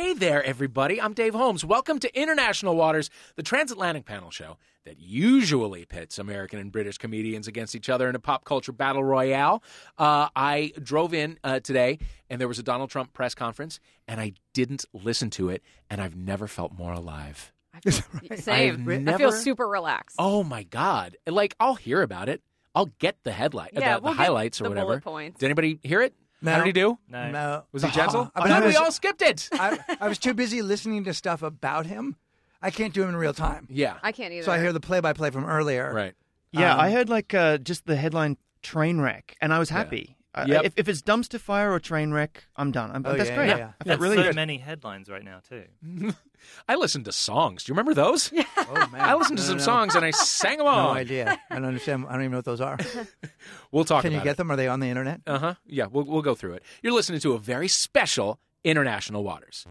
Hey there, everybody. I'm Dave Holmes. Welcome to International Waters, the transatlantic panel show that usually pits American and British comedians against each other in a pop culture battle royale. Uh, I drove in uh, today, and there was a Donald Trump press conference, and I didn't listen to it, and I've never felt more alive. Same. I've I feel super relaxed. Oh my God! Like I'll hear about it. I'll get the headline, Yeah, the, the we'll get highlights or the whatever. bullet points. Did anybody hear it? No. How did he do? No. No. Was he gentle? I, mean, Good, I we all skipped it. I, I was too busy listening to stuff about him. I can't do him in real time. yeah. I can't either. So I hear the play-by-play from earlier. Right. Yeah, Um, I heard like uh, just the headline train wreck, and I was happy. Uh, Yep. if, if it's dumpster fire or train wreck, I'm done. I'm, Oh, that's yeah, great. yeah, yeah. I felt There's really so good. many headlines right now too. I listened to songs. Do you remember those? Yeah. Oh man. I listened to some no, no. songs and I sang No along. No idea. I don't understand. I don't even know what those are. We'll talk Can you get it. them? Are they on the internet? Uh huh. Yeah, we'll we'll go through it. You're listening to a very special international waters.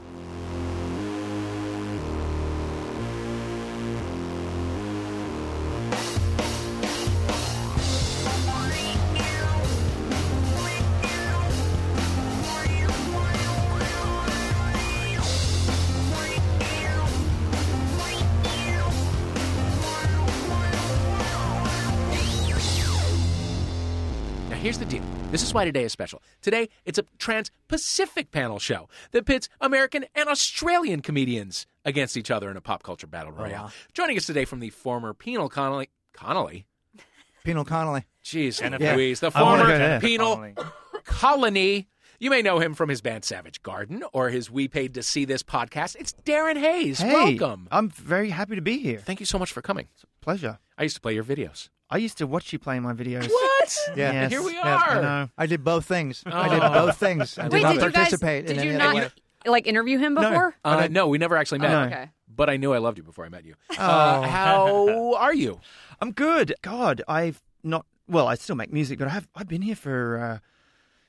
Is why today is special. Today, it's a trans Pacific panel show that pits American and Australian comedians against each other in a pop culture battle oh, royale. wow. Joining us today from the former penal Connolly. Connolly? Penal Connolly. Jeez, Jennifer- Louise. The oh former penal colony. You may know him from his band Savage Garden or his We Paid to See This podcast. It's Darren Hayes. Hey, Welcome. I'm very happy to be here. Thank you so much for coming. Pleasure. I used to play your videos. I used to watch you play my videos. What? Yeah. Yes, Here we yes, are. I know. I did both things. I did Oh. both things. I did Wait, not did you guys? participate Did in you any not way. like interview him No. before? Uh, no, we never actually met. No. Okay. But I knew I loved you before I met you. Uh, Oh. how are you? I'm good. God, I've not. Well, I still make music, but I have. I've been here for. Uh,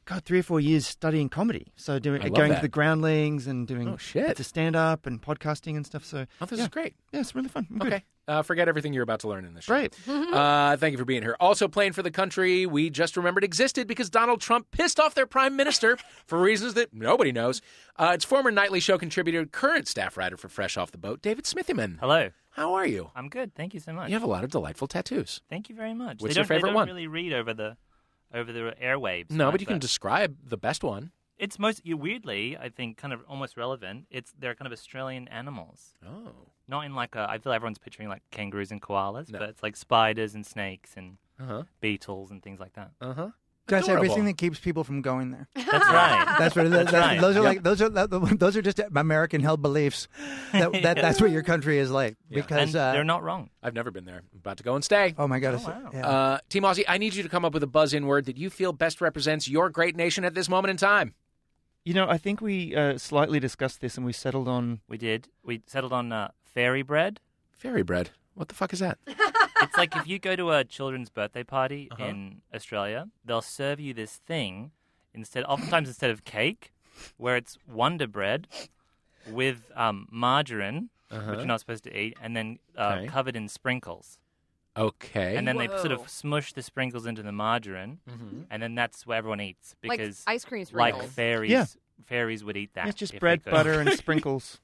God, three or four years studying comedy. So doing I love going that. to the groundlings and doing Oh, shit. to stand up and podcasting and stuff. So Oh, this yeah. is great. yeah, it's really fun. I'm good. Okay. Uh, forget everything you're about to learn in this show. Great. Uh, thank you for being here. Also playing for the country we just remembered existed because Donald Trump pissed off their prime minister for reasons that nobody knows. Uh, it's former Nightly Show contributor, current staff writer for Fresh Off the Boat, David Smithyman. Hello. How are you? I'm good. Thank you so much. You have a lot of delightful tattoos. Thank you very much. What's they your don't, favorite they don't one? really read over the over the airwaves. No, but you can describe the best one. It's most weirdly, I think, kind of almost relevant. It's they're kind of Australian animals, Oh. not in like a. I feel everyone's picturing like kangaroos and koalas, No. but it's like spiders and snakes and Uh huh. beetles and things like that. Uh huh. That's everything that keeps people from going there. That's right. That's what. That's that's, right. Those are Yep. like those are those are just American held beliefs. That, that that's what your country is like Yeah. because and uh, they're not wrong. I've never been there. I'm about to go and stay. Oh my god! Oh, wow. yeah. Uh, Team Aussie, I need you to come up with a buzz-in word that you feel best represents your great nation at this moment in time. You know, I think we uh, slightly discussed this and we settled on. We did. We settled on uh, fairy bread. Fairy bread. What the fuck is that? It's like if you go to a children's birthday party Uh-huh. in Australia, they'll serve you this thing instead, oftentimes instead of cake, where it's Wonder Bread with um, margarine, which Uh-huh. you're not supposed to eat, and then uh, Okay. covered in sprinkles. Okay. And then they sort Whoa. of smush the sprinkles into the margarine, Mhm. and then that's what everyone eats Like because ice cream like sprinkles. fairies, Yeah. Fairies would eat that. It's just bread, butter, and sprinkles.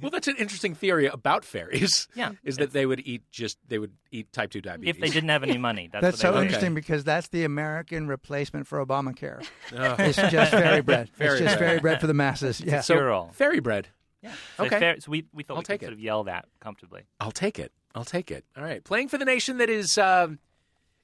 Well, that's an interesting theory about fairies. Yeah, is that they would eat just they would eat type two diabetes if they didn't have any money. That's, that's what they so would do. interesting because that's the American replacement for Obamacare. Oh. It's just fairy bread. Fairy it's just bread. fairy bread for the masses. Yeah. so cure-all. fairy bread. Yeah. So Okay. fair- so we, we thought I'll we take could it. sort of yell that comfortably. I'll take it. I'll take it. All right, playing for the nation that is. Um,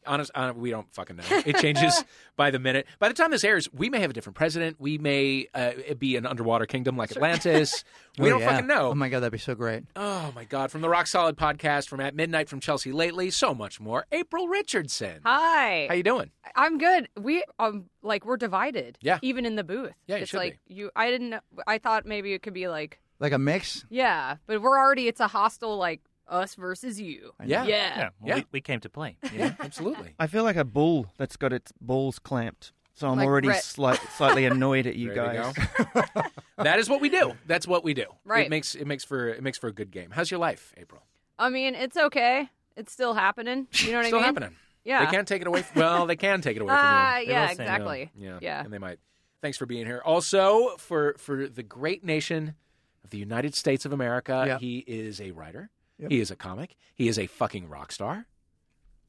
honest, uh, we don't fucking know. It changes by the minute. By the time this airs, we may have a different president. We may uh, be an underwater kingdom like Atlantis. We Oh, don't yeah. fucking know. Oh my god, that'd be so great. Oh my God! From the Rock Solid podcast, from At Midnight, from Chelsea lately, so much more. April Richardson. Hi. How you doing? I'm good. We um like we're divided. Yeah. Even in the booth. Yeah, you it's should like you. I didn't. I thought maybe it could be like Like a mix. yeah, but we're already. It's a hostile like us versus you. Yeah. Yeah. Yeah, well, Yeah. We, we came to play. Yeah, absolutely. I feel like a bull that's got its balls clamped. So I'm Like already Brett. slight, slightly annoyed at you There guys. go. that is what we do. That's what we do. Right. It makes it makes for it makes for a good game. How's your life, April? I mean, it's okay. It's still happening. You know what Still I mean? Still happening. Yeah. They can't take it away. From, well, they can take it away from you. Ah, They yeah, will say no. exactly. Yeah, Yeah. and they might. Thanks for being here. Also, for for the great nation of the United States of America. Yep. He is a writer. Yep. He is a comic. He is a fucking rock star.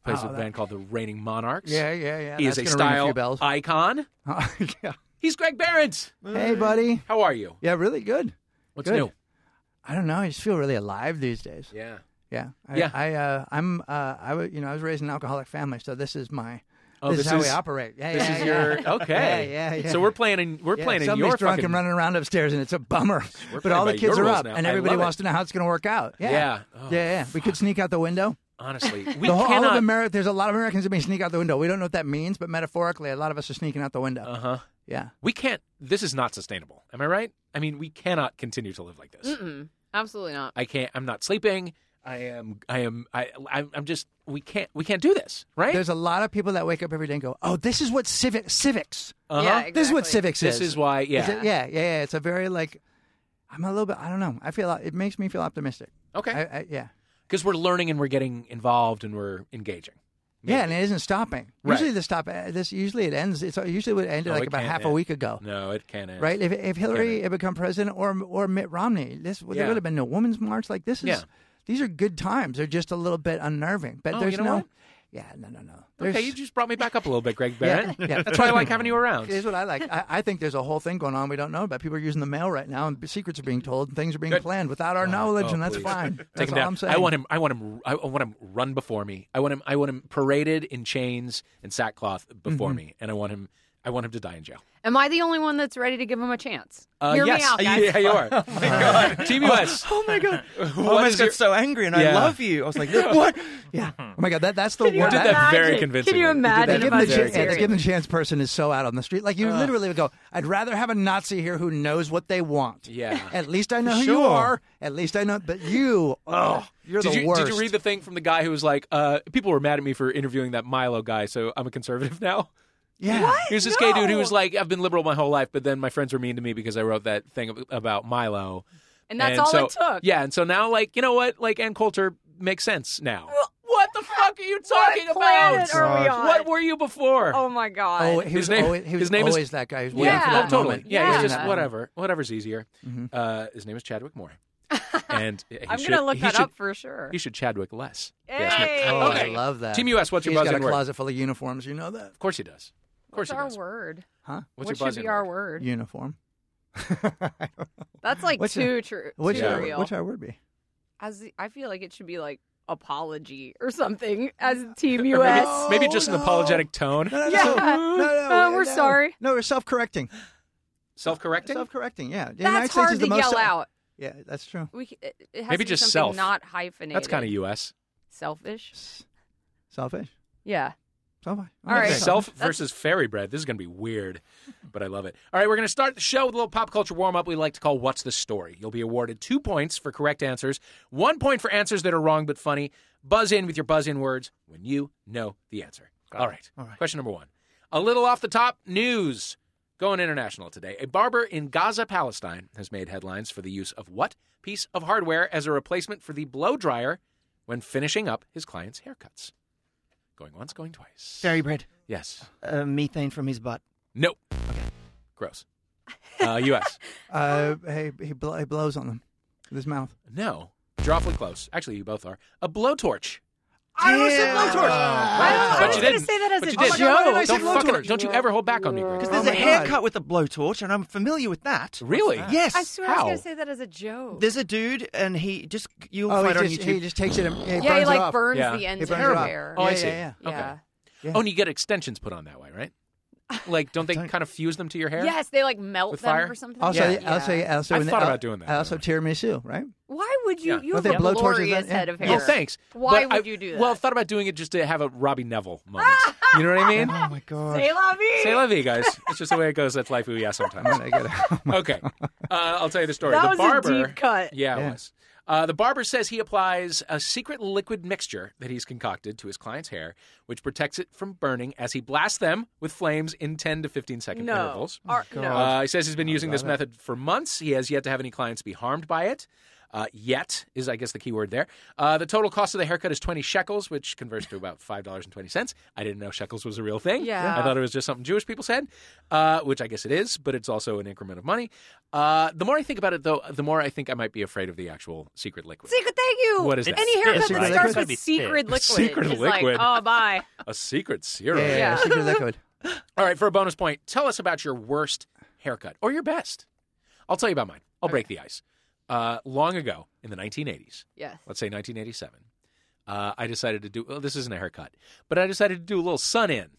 Plays Oh, a that- band called the Reigning Monarchs. Yeah, yeah, yeah. He is a style bells. icon. yeah. He's Greg Behrendt. Hey, buddy. How are you? Yeah, really good. What's Good. new? I don't know. I just feel really alive these days. Yeah. Yeah. I, Yeah. I, uh, I'm, uh, I, you know, I was raised in an alcoholic family, so this is my, Oh, this, this is how is- we operate. Yeah, This yeah, is yeah. your okay. Yeah, yeah, yeah. So we're playing in we're Yeah, playing in somebody's your drunk fucking and running around upstairs, and it's a bummer. But all the kids are up, now. and everybody wants it. to know how it's going to work out. Yeah, Yeah. Oh, yeah, yeah. We could sneak out the window. Honestly, we the whole, all cannot. of America. There's a lot of Americans that may sneak out the window. We don't know what that means, but metaphorically, a lot of us are sneaking out the window. uh huh. yeah. We can't. This is not sustainable. Am I right? I mean, we cannot continue to live like this. Mm-mm. Absolutely not. I can't. I'm not sleeping. I am. I am. I. I'm I'm just. We can't. We can't do this. Right. There's a lot of people that wake up every day and go, "Oh, this is what civic civics. uh-huh. Yeah, This is what Exactly. civics This is. is why. Is Yeah. it- yeah, yeah, yeah. It's a very like. I'm a little bit. I don't know. I feel it makes me feel optimistic. Okay. I, I, yeah. Because we're learning and we're getting involved and we're engaging. Yeah, and it isn't stopping. Right. Usually the stop. uh, This usually it ends. It's usually what ended No, like it about can't half a week ago. No, it can't end. Right? If if Hillary had become president or or Mitt Romney, this Yeah. there would have been no women's march. Like this is. Yeah. These are good times. They're just a little bit unnerving, but Oh, there's you know no. what? Yeah, no, no, no. Okay, you just brought me back up a little bit, Greg Yeah, Behrendt. yeah. That's why I like having you around. Here's what I like. I, I think there's a whole thing going on we don't know about. People are using the mail right now, and secrets are being told, and things are being Good. planned without our knowledge, oh, and that's please. fine. Take That's him all down. I'm saying. I want him. I want him. I want him run before me. I want him. I want him paraded in chains and sackcloth before Mm-hmm. me, and I want him. I want him to die in jail. Am I the only one that's ready to give him a chance? Uh, Hear yes, me out, guys. yeah, you are. oh my god, Team US. Oh my god! I almost is got your- so angry, and Yeah. I love you. I was like, what? Yeah. Oh my God, that that's the Can you one. did that very imagine? convincingly. Can you You did that imagine The if given, I the chance, yeah, the serious? given chance person is so out on the street. Like you literally would go, I'd rather have a Nazi here who knows what they want. Yeah. At least I know who you are. At least I know. But you, oh, you're Did the you, worst. did you read the thing from the guy who was like, uh, people were mad at me for interviewing that Milo guy, so I'm a conservative now? Yeah. Here's this gay dude who was like, I've been liberal my whole life, but then my friends were mean to me because I wrote that thing about Milo. And that's all so, it took. Yeah, and so now, like, you know what? Like, Ann Coulter makes sense now. What the fuck are you talking what about? are we on? What were you before? Oh my god. Oh, he His was name- always, he was his name is- always that guy who's Yeah. waiting for oh, that totally. moment. Yeah, Yeah. he's just Yeah. whatever. Whatever's easier. Mhm. Uh, his name is Chadwick Moore. And he I'm should, gonna look he that should, up for sure. He should Chadwick less. Hey! Oh, Okay. I love that. Team US, what's your He's got buzzing a word? closet full of uniforms. You know that? Of course he does. Of course What's he our does. word? Huh? What's what your should buzzing be our word? word? Uniform. That's like What's too your- true. What's too our, real. what's our word be? As the- I feel like it should be like apology or something as Team Or US. maybe, maybe just an no. apologetic tone. No, no, Yeah. no. no, no, Uh, we're no. sorry. No, we're self-correcting. Self-correcting. Self-correcting. Yeah. The United That's States hard is the to most yell out. Yeah, that's true. We c- it, it has Maybe to be just something self. not hyphenated. That's kind of U.S. selfish. Selfish. Yeah. Selfish. All right. Okay. Self versus fairy bread. This is going to be weird, but I love it. All right, we're going to start the show with a little pop culture warm up we like to call What's the Story? You'll be awarded two points for correct answers, one point for answers that are wrong but funny. Buzz in with your buzz in words when you know the answer. All right. All right. Question number one. A little off the top news. Going international today. A barber in Gaza, Palestine has made headlines for the use of what piece of hardware as a replacement for the blow dryer when finishing up his client's haircuts? Going once, going twice. Fairy bread. Yes. Uh, methane from his butt. Nope. Okay. Gross. Uh, U.S. Uh, hey, he, blow, he blows on them with his mouth. no. You're awfully close. Actually, you both are. A blowtorch. I almost said blowtorch. I, But I was you going didn't. to say that as But a joke. why did I say Don't fucking. blowtorch? Don't you ever hold back on me, Greg. Because Oh there's a my God. haircut with a blowtorch, and I'm familiar with that. Really? Yes. I swear I was going to say that as a joke. There's a dude, and he just you'll Oh, he find on just, YouTube. he just takes it and yeah, he yeah, burns he it like off. burns Yeah. the He ends burns of it your hair. Oh, I see. yeah, Yeah. Okay. Yeah. Oh, and you get extensions put on that way, right? Like, don't they kind of fuse them to your hair? Yes, they like melt With them fire? or something. Also, Yeah. also, also, I've the- thought about doing that, I Also, by the tiramisu, right? Why would you? Yeah. You Don't have they a blow torches glorious that- head of yeah. hair. Oh, thanks. Why But would I- you do Well. I've thought about doing it just to have a Robbie Nevil moment. you know what I mean? oh my god. C'est la vie. C'est la vie, guys. It's just the way it goes. That's life. Ooh, yeah, sometimes. I gotta- Okay. Uh, I'll tell you the story. That the was barber, a deep cut. Yeah, it Yeah. was. Uh, the barber says he applies a secret liquid mixture that he's concocted to his client's hair, which protects it from burning as he blasts them with flames in 10 to 15 second No. intervals. Ar- no. Uh, he says he's been using this it. method for months. He has yet to have any clients be harmed by it. Uh, yet is, I guess, the key word there. Uh, the total cost of the haircut is 20 shekels, which converts to about $5.20. I didn't know shekels was a real thing. Yeah. I thought it was just something Jewish people said, uh, which I guess it is, but it's also an increment of money. Uh, the more I think about it, though, the more I think I might be afraid of the actual secret liquid. Secret, thank you. What is It's that? Any haircut that starts It's with secret liquid Secret is liquid. like, oh, bye. A secret serum. Yeah, yeah, Yeah. secret liquid. All right, for a bonus point, tell us about your worst haircut or your best. I'll tell you about mine. I'll break the ice. Uh, long ago in the 1980s, Yes. let's say 1987, uh, I decided to do. Well, this isn't a haircut, but I decided to do a little sun in,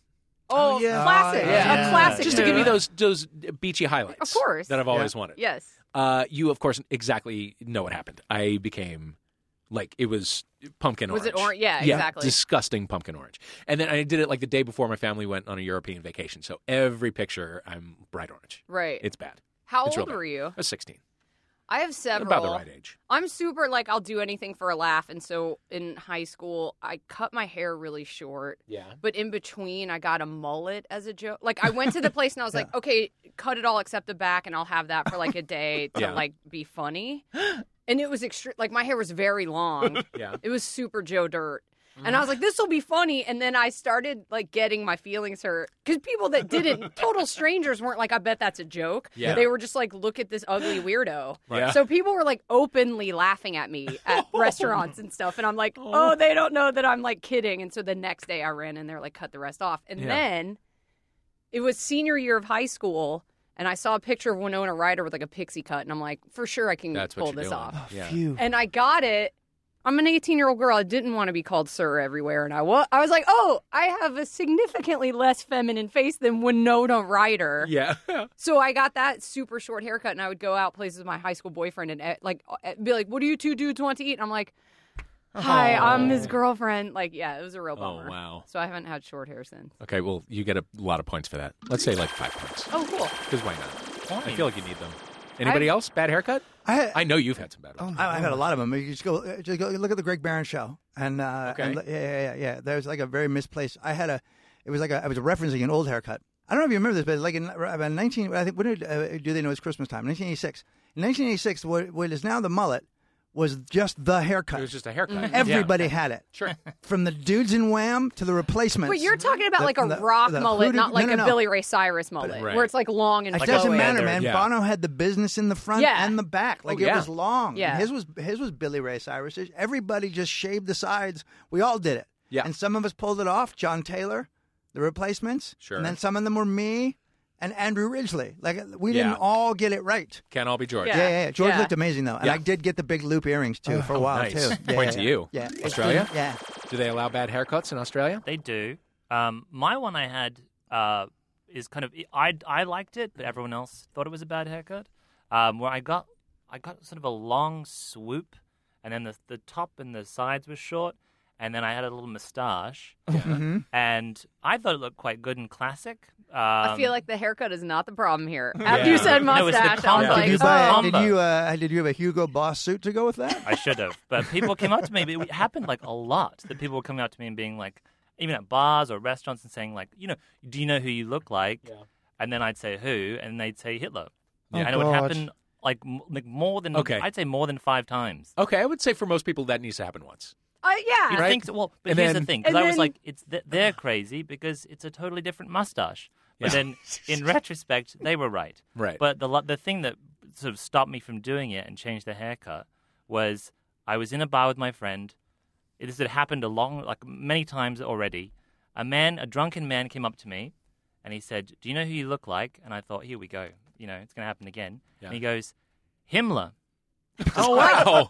Oh, yeah. classic. Oh, yeah. A classic. just to give you those those beachy highlights. Of course. that I've always wanted. Yes. Uh, you of course exactly know what happened. I became like it was pumpkin Was orange. Was it orange? Yeah, yeah, exactly. disgusting pumpkin orange. And then I did it like the day before my family went on a European vacation. So every picture I'm bright orange. Right. It's bad. How it's old bad. were you? I was 16. I have several. About the right age. I'm super like I'll do anything for a laugh, and so in high school I cut my hair really short. Yeah. But in between, I got a mullet as a joke. Like I went to the place and I was like, okay, cut it all except the back, and I'll have that for like a day to Yeah. like be funny. And it was extreme. Like my hair was very long. Yeah. It was super Joe Dirt. And I was like, this will be funny. And then I started like getting my feelings hurt because people that didn't, total strangers, weren't like, I bet that's a joke. Yeah. They were just like, look at this ugly weirdo. Yeah. So people were like openly laughing at me at restaurants and stuff. And I'm like, oh. oh, they don't know that I'm like kidding. And so the next day I ran in there, like, cut the rest off. And Yeah. then it was senior year of high school. And I saw a picture of Winona Ryder with like a pixie cut. And I'm like, for sure I can That's pull you're this doing. off. Oh, yeah. Phew. And I got it. I'm an 18 year old girl. I didn't want to be called sir everywhere, and I was. I was like, oh, I have a significantly less feminine face than Winona Ryder. Yeah. So I got that super short haircut, and I would go out places with my high school boyfriend and eh, like eh, be like, "What do you two dudes want to eat?" And I'm like, "Hi, I'm his girlfriend." Like, yeah, it was a real bummer. Oh, wow. So I haven't had short hair since. Okay, well, you get a lot of points for that. Let's say like five points. Oh, cool. Because why not? I feel like you need them. Anybody else? Bad haircut? I had, I know you've had some bad Oh ones. my I, I've had a lot of them. You just go, uh, just go look at the Greg Behrendt show, and, uh, Okay. and yeah, yeah, yeah, yeah. There's like a very misplaced. I had a, it was like a, I was referencing an old haircut. I don't know if you remember this, but like in about 19, I think when did, uh, do they know it's Christmas time? 1986. In 1986, what, what is now the mullet was just the haircut. It was just a haircut. Mm-hmm. Everybody Yeah. had it. Sure. From the dudes in Wham to the replacements. But you're talking about The- like a the- rock the mullet, hooded- not like no, no, a no. Billy Ray Cyrus mullet, Right. where it's like long and It Like doesn't matter, man. yeah. Bono had the business in the front Yeah. and the back. Like Oh, yeah. it was long. Yeah. His was his was Billy Ray Cyrus. Everybody just shaved the sides. We all did it. Yeah. And some of us pulled it off. John Taylor, the replacements. Sure. And then some of them were me and Andrew Ridgeley. Like we didn't all get it right. Can't all be George. Yeah. Yeah, yeah, yeah. George Yeah. looked amazing though, and Yeah. I did get the big loop earrings too for a while nice. too. Yeah, Point yeah, to you. Yeah. Australia? Yeah. Do they allow bad haircuts in Australia? They do. Um, my one I had uh, is kind of I I liked it, but everyone else thought it was a bad haircut. Um, where I got I got sort of a long swoop, and then the the top and the sides were short, and then I had a little moustache, Mhm. and I thought it looked quite good and classic. Um, I feel like the haircut is not the problem here. After Yeah. you said No, it's mustache, I was combo. like, Did you buy? oh. Did you? Uh, did you have a Hugo Boss suit to go with that? I should have, but people came up to me. But it happened like a lot. That people were coming up to me and being like, even at bars or restaurants, and saying like, you know, do you know who you look like? Yeah. And then I'd say who, and they'd say Hitler. Oh, and it would happen like like more than Okay. I'd say more than five times. Okay, I would say for most people that needs to happen once. Uh, yeah. You'd Right. think so, well, but And here's then- the thing, because I was then- like, it's th- they're crazy because it's a totally different mustache. But Yeah. then, in retrospect, they were right. Right. But the the thing that sort of stopped me from doing it and changed the haircut was I was in a bar with my friend. This had happened a long, like many times already. A man, a drunken man, came up to me, and he said, "Do you know who you look like?" And I thought, "Here we go. You know, it's going to happen again." Yeah. And he goes, "Himmler." Oh wow!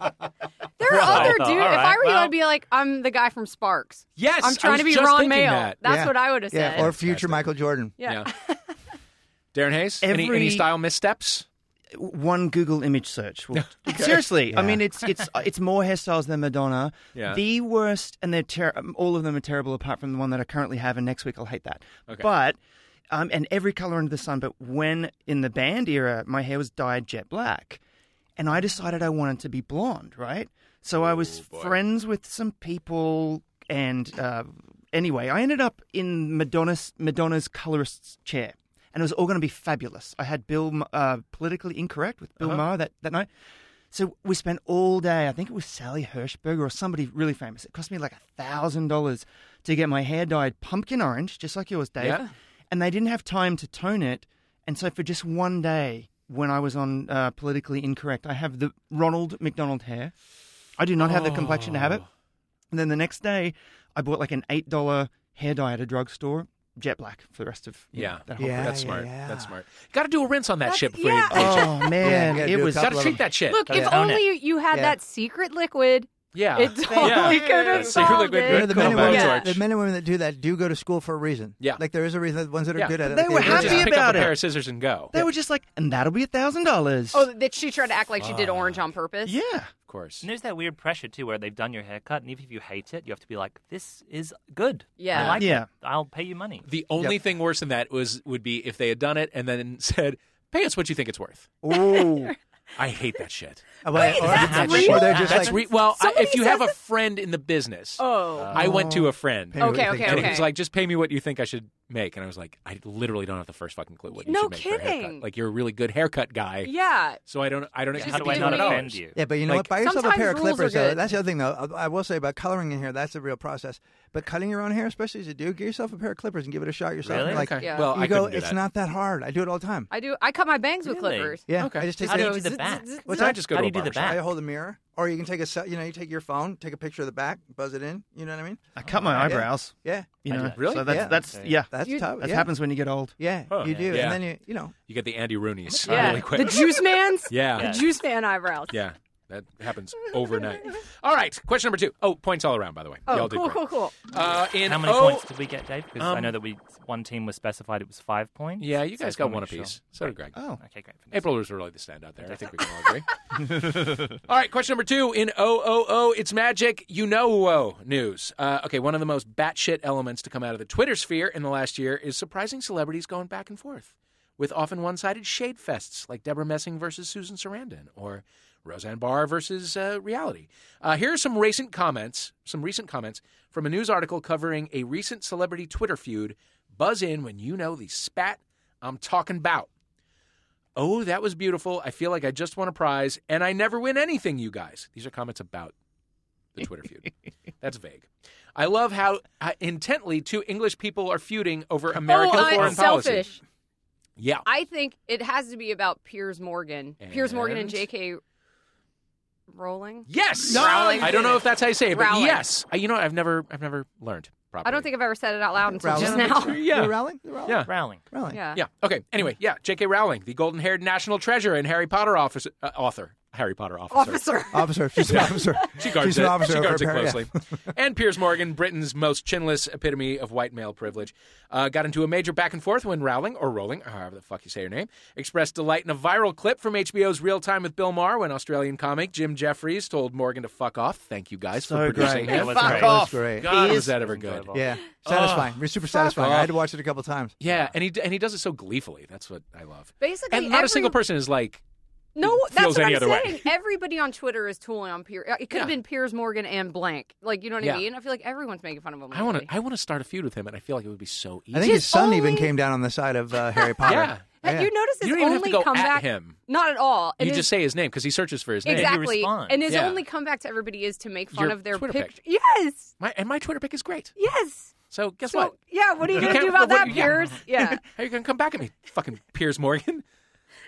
There are Right. other All dudes. If I were you, well- I'd be like, I'm the guy from Sparks. yes, I'm I trying was to be Ron thinking Mael. that. That's Yeah. what I would have said. Or future Michael Jordan. yeah. Darren Hayes, any, Every- any style missteps? one Google image search. will- Seriously, I mean, it's it's it's more hairstyles than Madonna. Yeah. The worst, and they're ter- um, all of them are terrible, apart from the one that I currently have, and next week I'll hate that. Okay. But um, and every color under the sun. But when in the band era, my hair was dyed jet black, and I decided I wanted to be blonde. Right, so I was boy. friends with some people, and uh, anyway, I ended up in Madonna's Madonna's colorist's chair. And it was all going to be fabulous. I had Bill uh, politically incorrect with Bill Uh-huh. Maher that, that night. So we spent all day. I think it was Sally Hershberger or somebody really famous. It cost me like a thousand dollars to get my hair dyed pumpkin orange, just like yours, Dave. Yeah. And they didn't have time to tone it, and so for just one day, when I was on uh, politically incorrect, I have the Ronald McDonald hair. I do not have the complexion to have it. And then the next day, I bought like an eight dollar hair dye at a drugstore, jet black for the rest of you know, Yeah. that whole Yeah, That's smart. yeah. That's smart. Got to do a rinse on that That's- shit before yeah. you. Oh Yeah, man, you gotta it was Got to treat that shit. Look, Gotta if own only you had Yeah. that secret liquid, yeah. it totally Yeah. could Yeah, have secret solved liquid it. good. You know, the men, and women, Yeah. the men and women that do that do go to school for a reason. Yeah. Like there is a reason. The ones that are Yeah. good at it. They like were really happy Just are. pick up about a it. pair of scissors and go. They were just like, and that'll be a thousand dollars. Oh, that she tried to act like she did orange on purpose. yeah. Of course. And there's that weird pressure too, where they've done your haircut, and even if you hate it, you have to be like, "This is good. Yeah. I like Yeah. it. I'll pay you money." The only thing worse than that was would be if they had done it and then said, "Pay us what you think it's worth." Ooh. I hate that shit. Wait, or, that's or real? they're just That's like, re- well, I, Somebody if you have a says friend in the business, Oh. I went to a friend. Pay me what Okay, you okay. And okay. he was like, just pay me what you think I should make. And I was like, I literally don't have the first fucking clue what you No should make for a haircut. kidding. Like, you're a really good haircut guy. Yeah. So I don't, I don't Yeah, expect how to do I be not doing- offend you? Yeah, but you know Like- what? Buy yourself a Sometimes pair of rules are clippers. Though. good. That's the other thing, though. I I will say about coloring in here, that's a real process. But cutting your own hair, especially as a dude, get yourself a pair of clippers and give it a shot yourself. Really? Like, Okay. Yeah. Well, you I go, couldn't do it's that. not that hard. I do it all the time. I do. I cut my bangs with Really? clippers. Yeah. Okay. I just take How do you do the back? What's I that? just go How to do a you do the barbershop. back? I hold a mirror, or you can take a, se- you know, you take your phone, take a picture of the back, buzz it in. You know what I mean? I cut my eyebrows. Yeah, You I know, do. Really? So that's Yeah. that's yeah. that's You- tough. That yeah. happens when you get old. Yeah, Huh. you do, Yeah. and then you, you know, You get the Andy Rooney's Yeah. really quick. The juice man's. yeah. Yeah. The juice man eyebrows. Yeah. That happens overnight. All right. Question number two. Oh, points all around, by the way. Oh, Y'all did cool, great. cool, cool. Uh, in How many oh, points did we get, Dave? Because I Um, know that we one team was specified it was five points. Yeah, you guys just wanna got one make sure. apiece. So did Greg. Oh, Okay, great. April was really the standout there. I think we can all agree. all right, question number two in OOO, it's magic, you know news. Uh, okay, one of the most batshit elements to come out of the Twitter sphere in the last year is surprising celebrities going back and forth with often one-sided shade fests like Debra Messing versus Susan Sarandon or Roseanne Barr versus uh, reality. Uh, here are some recent comments, some recent comments from a news article covering a recent celebrity Twitter feud. Buzz in when you know the spat I'm talking about. Oh, that was beautiful. I feel like I just won a prize, and I never win anything, you guys. These are comments about the Twitter feud. That's vague. I love how uh, intently two English people are feuding over American oh, I'm policy. selfish. Yeah. I think it has to be about Piers Morgan. Piers Morgan and And? J.K. Rowling. Yes. Rowling. I don't know if that's how you say it, but Rowling. yes. Uh, You know. I've never, I've never learned properly. I don't think I've ever said it out loud until Rowling. just now. Yeah. Rowling? You're Rowling? Yeah. Rowling. Rowling. Yeah. Yeah. Okay. Anyway, yeah. J.K. Rowling, the golden-haired national treasure and Harry Potter officer, uh, author, Harry Potter officer. Officer. Officer. She's an officer. She guards She's it. an officer she guards it a pair- yeah. closely. and Piers Morgan, Britain's most chinless epitome of white male privilege, uh, got into a major back and forth when Rowling, or Rowling, or however the fuck you say her name, expressed delight in a viral clip from HBO's Real Time with Bill Maher when Australian comic Jim Jeffries told Morgan to fuck off. Thank you guys So for producing great. him. That Fuck great. off. That's great. God, He was is that ever good? Yeah, satisfying. It's super satisfying. I had to watch it a couple times. Yeah, and he and he does it so gleefully. That's what I love. Basically, And not a single person is like, No, that's feels what any I'm other way. saying. Everybody on Twitter is tooling on Piers. It could have Yeah. been Piers Morgan and blank. Like, you know what Yeah. I mean? I feel like everyone's making fun of him. I want to. I want to start a feud with him, and I feel like it would be so easy. I think his Just son even came down on the side of uh, Harry Potter. Yeah. Have You notice his You don't even have only to go at comeback? him. Not at all. And You his- just say his name because he searches for his name. exactly. respond. And his Yeah. only comeback to everybody is to make fun Your of their Twitter pic- pic. Yes. My, and my Twitter pic is great. Yes. So guess so, what? Yeah. What are you You going to do about what- that, yeah. Piers? Yeah. How are you going to come back at me, fucking Piers Morgan?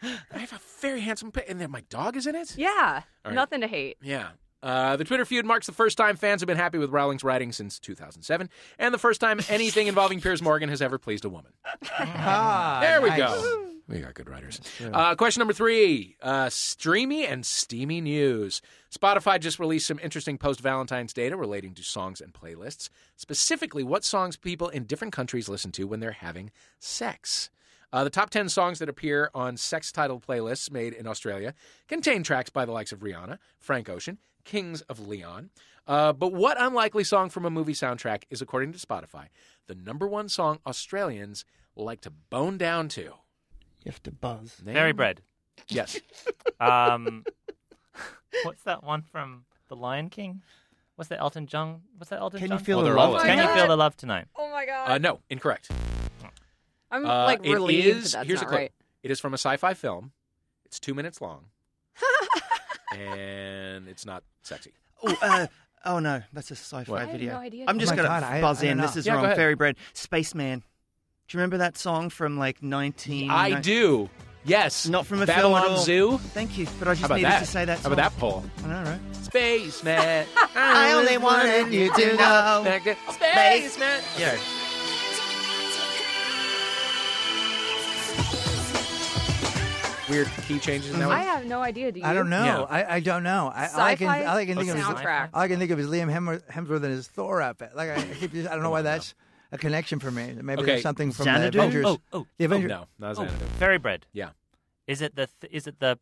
I have a very handsome pet, and then my dog is in it. Yeah. All right. Nothing to hate. Yeah. Uh, the Twitter feud marks the first time fans have been happy with Rowling's writing since 2007, and the first time anything involving Piers Morgan has ever pleased a woman. Ah, There we nice. go. We got good writers. Uh, question number three uh, streamy and steamy news. Spotify just released some interesting post Valentine's data relating to songs and playlists, specifically what songs people in different countries listen to when they're having sex. Uh, the top 10 songs that appear on sex titled playlists made in Australia contain tracks by the likes of Rihanna, Frank Ocean, Kings of Leon. Uh, but what unlikely song from a movie soundtrack is, according to Spotify, the number one song Australians like to bone down to? You have to buzz. Name? Fairy bread. Yes. Um, what's that one from The Lion King? What's that Elton John? What's that Elton Can John? you feel Oh, the love? Can you feel the love tonight? Oh my god. Uh, no, incorrect. I'm Uh, like it relieved is- that's here's not a clue. right. It is from a sci-fi film. It's two minutes long. and it's not sexy. Oh, uh, oh no, that's a sci-fi What? I had video. no idea. I'm just Oh gonna God, buzz I in. know. This is Yeah, wrong. Fairy bread. Spaceman. Do you remember that song from like 19? I do. Yes. Not from a Babylon film at all. Zoo. Thank you, but I just needed that? to say that. How about that poll? I know, right? Spaceman. I only wanted you to know. Spaceman. Yeah. Weird key changes in that I have no idea. Do you? I don't know. Yeah. I, I don't know. I, all I can all I can think of is soundtrack. all I can think of is Liam Hemsworth, and his Thor outfit. Like I, I keep just, I don't know why oh, that's a connection for me. Maybe Okay. there's something from Xanadu? the Avengers. Oh, oh, the Oh, Avengers. no, not oh, Xanadu. fairy bread. Yeah. Is it the th- is it the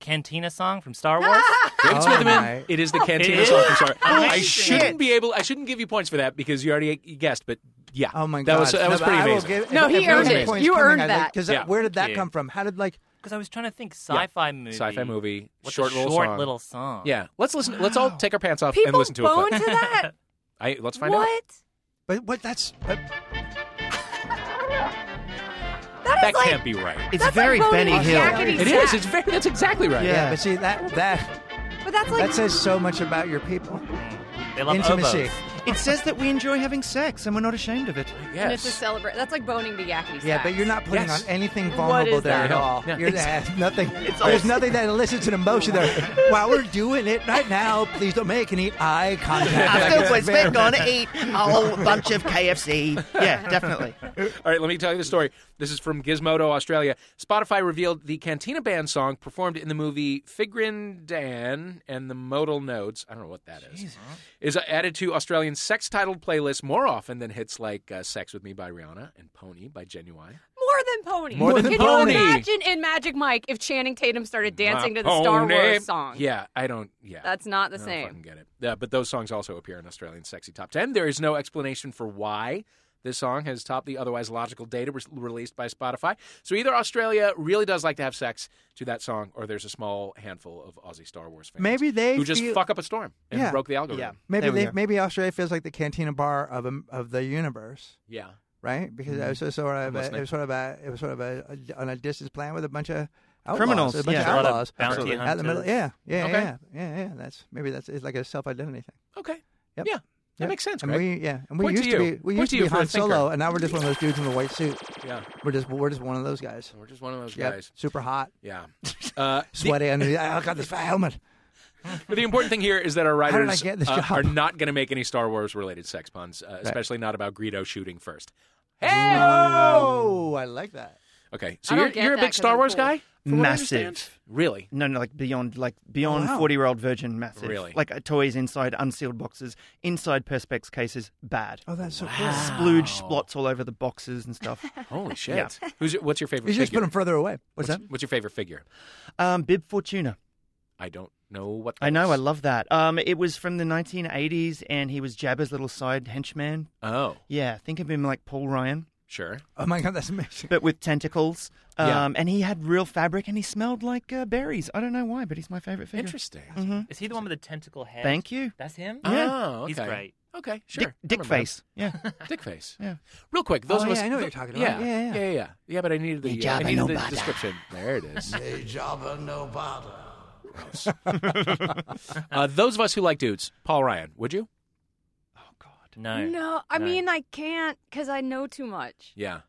Cantina song from Star Wars? David Oh, Smithyman, my. it is the Cantina song is? from Star. Wars. I shouldn't be able. I shouldn't give you points for that because you already guessed. But yeah, Oh my that god, was that No, was pretty I amazing. give- No, if- he if earned it. points You earned I'd that. Like, Because uh, Yeah. where did that Yeah. come from? How did like? Because I was trying to think sci-fi movie. Sci-fi movie, What's short a little short song. little song? Yeah, let's listen. Let's all take our pants off People and listen to a bone clip. to that. I, let's find out. what? But what? That's but, That That is like can't be right. It's very like Benny Hill. Yakety It Sax. is. It's very. That's exactly right. yeah. Yeah. But see that that But that's like that says so much about your people. They love Intimacy. oboes. It says that we enjoy having sex and we're not ashamed of it. and it's a Yes. celebrate. That's like boning the yakety Yeah, but you're not putting Yes. on anything vulnerable is there that? at all. Yeah. You're there's nothing. there's nothing that elicits an emotion there. While we're doing it right now, please don't make any eye contact. Like, it's very- gonna eat a whole bunch of KFC. Yeah, definitely. All right, let me tell you the story. This is from Gizmodo, Australia. Spotify revealed the Cantina Band song performed in the movie Figrin D'an and the Modal Nodes. I don't know what that is. Is added to Australian sex-titled playlists more often than hits like uh, "Sex with Me" by Rihanna and "Pony" by Ginuwine. more than pony. More than Can Pony. you imagine in Magic Mike if Channing Tatum started dancing My to the Star. Wars song? Yeah, I don't. Yeah, That's not the I don't same. fucking get it. Yeah, but those songs also appear in Australian sexy top ten. There is no explanation for why this song has topped the otherwise logical data re- released by Spotify. So either Australia really does like to have sex to that song, or there's a small handful of Aussie Star Wars fans Maybe they who just feel- fuck up a storm and Yeah. broke the algorithm. Yeah, Maybe they, maybe Australia feels like the Cantina bar of um, of the universe, Yeah. right? Because it was sort of a, it was sort of a it was sort of a, a on a distance plan with a bunch of outlaws, Criminals, a bunch yeah. of A lot of outlaws bounty at the middle. hunters. Yeah, yeah, Okay. yeah, yeah, yeah. That's maybe that's it's like a self identity thing. Okay. Yep. Yeah. That Yep. makes sense, And Greg. we yeah, and we Point used to, you. be we used to to be Han. Solo, and now we're just one of those dudes in the white suit. yeah. We're just we're just one of those guys. We're just one of those Yep, guys. super hot, Yeah. Uh, the- sweaty, and I got this fat helmet. But the important thing here is that our writers uh, are not going to make any Star Wars related sex puns, uh, especially not about Greedo shooting first. Hey! Oh, I like that. Okay, so I don't you're, get you're a that big 'cause Star I'm Wars cool. guy? from what I Massive. understand? Really? No, no, like beyond, like beyond Oh, wow. forty-year-old virgin, massive. Really? Like uh, toys inside unsealed boxes, inside perspex cases, bad. Oh, that's so cool. Splooge splots all over the boxes and stuff. Holy shit. Yeah. Who's your, what's your favorite You should just figure? put them further away. What's that? What's your favorite figure? um, Bib Fortuna. I don't know what I know, I those- love that. Um, it was from the 1980s, and he was Jabba's little side henchman. Oh, Yeah, think of him like Paul Ryan, sure. Oh my god, that's amazing. but with tentacles. Um, Yeah. and he had real fabric, and he smelled like uh, berries. I don't know why, but he's my favorite figure. Interesting. hmm Is he the one with the tentacle head? Thank you, That's him. Yeah. Oh, okay. He's great. Okay, sure. Dick, Dick I remember Face. Yeah. Dick face. Yeah. Real quick, those Oh, of us. yeah, I know what you're talking Yeah, about. Yeah, yeah. yeah, yeah. Yeah, but I needed the, The uh, I Jabba needed the Nobada. description. There it is. Jabba no bother. uh, those of us who like dudes, Paul Ryan, would you? No. No, I No. mean I can't because I know too much. Yeah,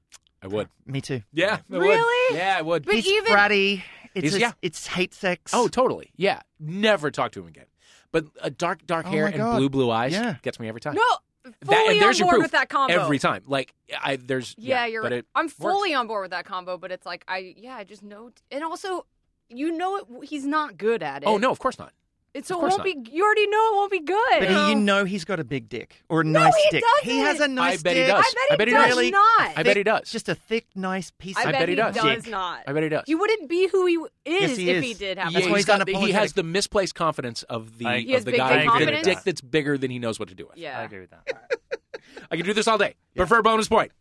I would. me too. Yeah, I would. Really? Yeah, I would. But he's even bratty. It's He's- a- yeah. it's hate sex. Oh, totally. Yeah, never talk to him again. But uh, dark, dark Oh hair and blue, blue eyes Yeah. gets me every time. no, fully That- and there's on your board proof. with that combo every time. Like I, there's Yeah, you're but right. it I'm works. fully on board with that combo, but it's like I yeah, I just know and also you know it, he's not good at it. Oh no, of course not. It, so it won't be. You already know it won't be good. but he, you know he's got a big dick or a No, nice he dick. doesn't. He has a nice I bet he does. I bet he I bet he does does. Really? not. I bet he does. Just a thick, nice piece I of I bet, bet he does. does not. I bet he does. He wouldn't be who he is Yes, he if he did have yeah, that. why he's he's got the, he has the misplaced confidence of the I- of the guy with a dick that's bigger than he knows what to do with. Yeah, I agree with that. I can do this all day. Prefer bonus point.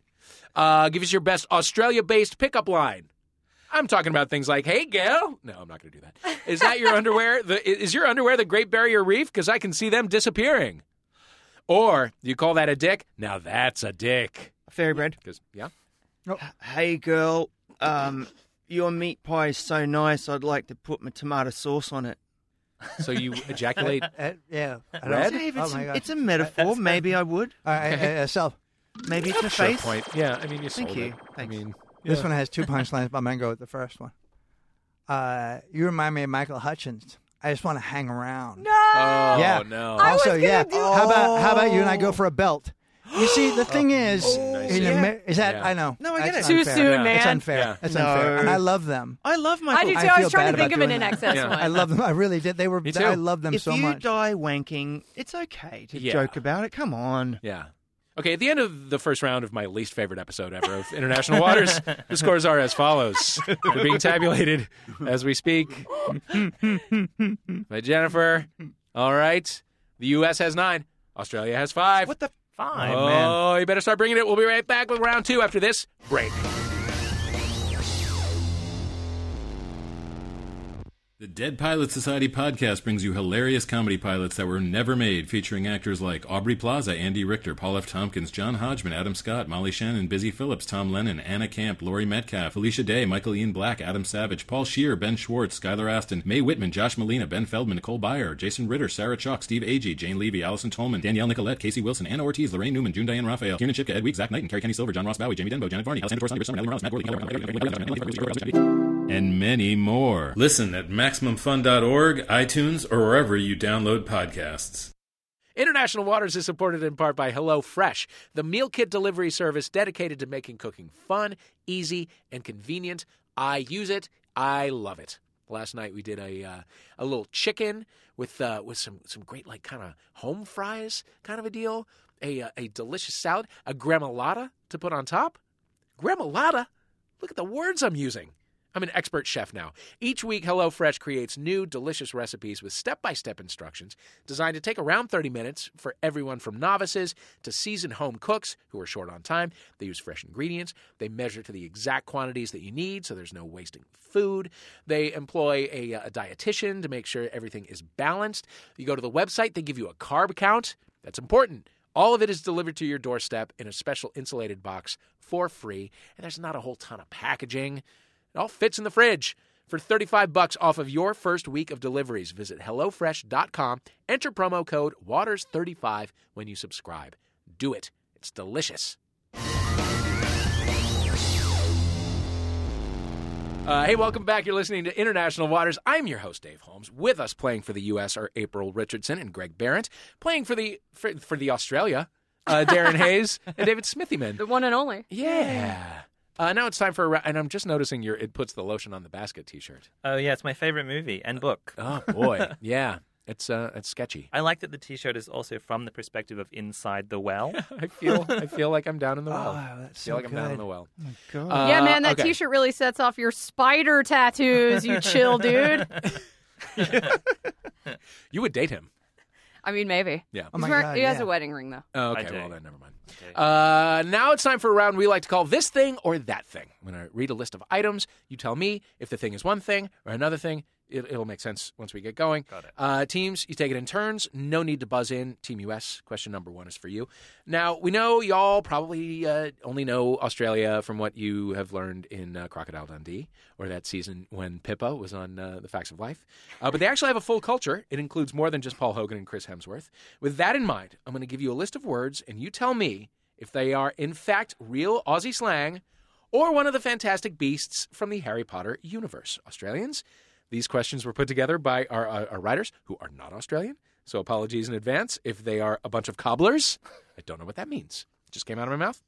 Uh, give us your best Australia-based pickup line. I'm talking about things like, "Hey, gal." No, I'm not going to do that. Is that your underwear? The, is your underwear the Great Barrier Reef? Because I can see them disappearing. Or you call that a dick? Now that's a dick. fairy bread. Because yeah, Hey girl, um, your meat pie is so nice. I'd like to put my tomato sauce on it. So you ejaculate. Uh, yeah. I don't- Red? Dave, Oh it's, my a, God. it's a metaphor. Maybe I would. All right, uh, uh, Sel, Maybe it's a Sure face. point. Yeah, I mean, you Thank you. it. I mean, This one has two punchlines, but I'm going to go with the first one. Uh, you remind me of Michael Hutchence. I just want to hang around. No. Oh yeah. no. I was also, gonna yeah. do- How about how about you and I go for a belt? You see, the thing is, nice. in Yeah. Amer- is that Yeah. I know. No, I get That's it. Too unfair. soon, Yeah. man. It's unfair. Yeah. It's No. unfair, and I love them. I love my I Michael. do too. I I, feel was trying bad to think about of it in doing that. excess Yeah. one. I love them. I really did. They were. Me too. I love them if so you much. die wanking, it's okay to Yeah. joke about it. Come on. Yeah. Okay, at the end of the first round of my least favorite episode ever of International Waters, the scores are as follows. They're being tabulated as we speak. By Jennifer. All right. The U.S. has nine. Australia has five. What the? Fine. oh, man. you better start bringing it. We'll be right back with round two after this break. The Dead Pilot Society podcast brings you hilarious comedy pilots that were never made, featuring actors like Aubrey Plaza, Andy Richter, Paul F. Tompkins, John Hodgman, Adam Scott, Molly Shannon, Busy Philipps, Tom Lennon, Anna Camp, Laurie Metcalf, Felicia Day, Michael Ian Black, Adam Savage, Paul Scheer, Ben Schwartz, Skylar Astin, Mae Whitman, Josh Malina, Ben Feldman, Nicole Byer, Jason Ritter, Sarah Chalke, Steve Agee, Jane Levy, Allison Tolman, Danielle Nicolet, Casey Wilson, Anna Ortiz, Laraine Newman, June Diane Raphael, Kiernan Shipka, Ed Week, Zach Knight, and Kerri Kenney Silver, John Ross Bowie, Jamie Denbo, Janet Varney, Alessandra Torres, Summer, Matt and many more. Listen at MaximumFun.org, iTunes, or wherever you download podcasts. International Waters is supported in part by HelloFresh, the meal kit delivery service dedicated to making cooking fun, easy, and convenient. I use it. I love it. Last night we did a uh, a little chicken with uh, with some some great like kind of home fries kind of a deal. A uh, a delicious salad, a gremolata to put on top. Gremolata. Look at the words I'm using. I'm an expert chef now. Each week, HelloFresh creates new, delicious recipes with step by step instructions designed to take around 30 minutes for everyone from novices to seasoned home cooks who are short on time. They use fresh ingredients. They measure to the exact quantities that you need so there's no wasting food. They employ a, uh, a dietitian to make sure everything is balanced. You go to the website, they give you a carb count. That's important. All of it is delivered to your doorstep in a special insulated box for free, and there's not a whole ton of packaging. It all fits in the fridge. For 35 bucks off of your first week of deliveries, visit hellofresh.com. Enter promo code WATERS35 when you subscribe. Do it. It's delicious. Uh, hey, welcome back. You're listening to International Waters. I'm your host, Dave Holmes. With us playing for the U.S. are April Richardson and Greg Behrendt. Playing for the for, for the Australia, uh, Darren Hayes and David Smithyman. The one and only. Yeah. Uh, now it's time for a ra- and I'm just noticing your it puts the lotion on the basket T-shirt. Oh yeah, it's my favorite movie and book. Oh boy, yeah, it's uh, it's sketchy. I like that the T-shirt is also from the perspective of inside the well. I feel I feel like I'm down in the Oh, well. that's I feel so like I'm down in the well. God. Uh, yeah, man, that okay. T-shirt really sets off your spider tattoos. You chill, dude. You would date him. I mean, maybe. Yeah. Oh He's my wearing- God, he has yeah. a wedding ring though. Oh, I okay, do. well then, never mind. Okay. Uh, now it's time for a round we like to call this thing or that thing. When I'm going to read a list of items. You tell me if the thing is one thing or another thing. It, it'll make sense once we get going. Got it. Uh, teams, you take it in turns. No need to buzz in. Team US, question number one is for you. Now, we know y'all probably uh, only know Australia from what you have learned in uh, Crocodile Dundee or that season when Pippa was on uh, The Facts of Life. Uh, but they actually have a full culture. It includes more than just Paul Hogan and Chris Hemsworth. With that in mind, I'm going to give you a list of words, and you tell me if they are, in fact, real Aussie slang or one of the fantastic beasts from the Harry Potter universe. Australians, these questions were put together by our, our, our writers who are not Australian. So apologies in advance if they are a bunch of cobblers. I don't know what that means. It just came out of my mouth.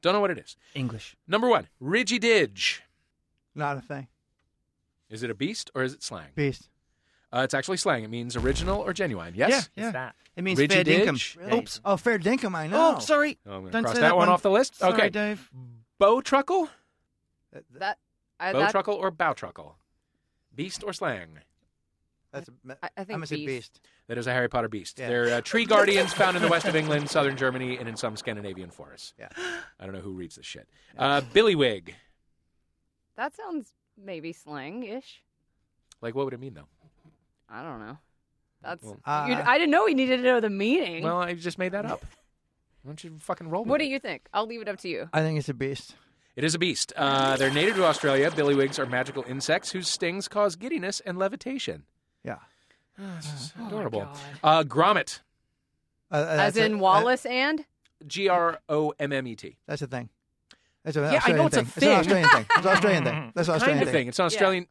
Don't know what it is. English. Number one, Rigididge. Not a thing. Is it a beast or is it slang? Beast. Uh, it's actually slang. It means original or genuine. Yes? Yeah, What's yeah. that? It means Rigid fair dinkum. Really? Oops. Oh, fair dinkum. I know. Oh, sorry. Oh, I'm going to Don't cross say that, that one one. off the list. Sorry, okay. Dave. Bowtruckle? That, I, Bow that truckle or bowtruckle? Beast or slang? That's a, I- I think I'm gonna say beast. beast. That is a Harry Potter beast. Yeah. They're uh, tree guardians found in the west of England, southern Germany, and in some Scandinavian forests. Yeah. I don't know who reads this shit. Uh, Billywig. that sounds maybe slang-ish. Like, what would it mean, though? I don't know. That's. Well- Uh, I didn't know we needed to know the meaning. Well, I just made that up. Why don't you fucking roll with what do it? you think? I'll leave it up to you. I think it's a beast. It is a beast. Uh, they're native to Australia. Billywigs are magical insects whose stings cause giddiness and levitation. Yeah. Adorable. God. Uh, grommet. Uh, uh, As that's a- in uh, Wallace and? G R O M M E T. that's a thing. That's an Yeah, I Australian know it's a thing. It's an. Australian thing. It's an Australian thing. That's an Australian Kind of thing. It's an Australian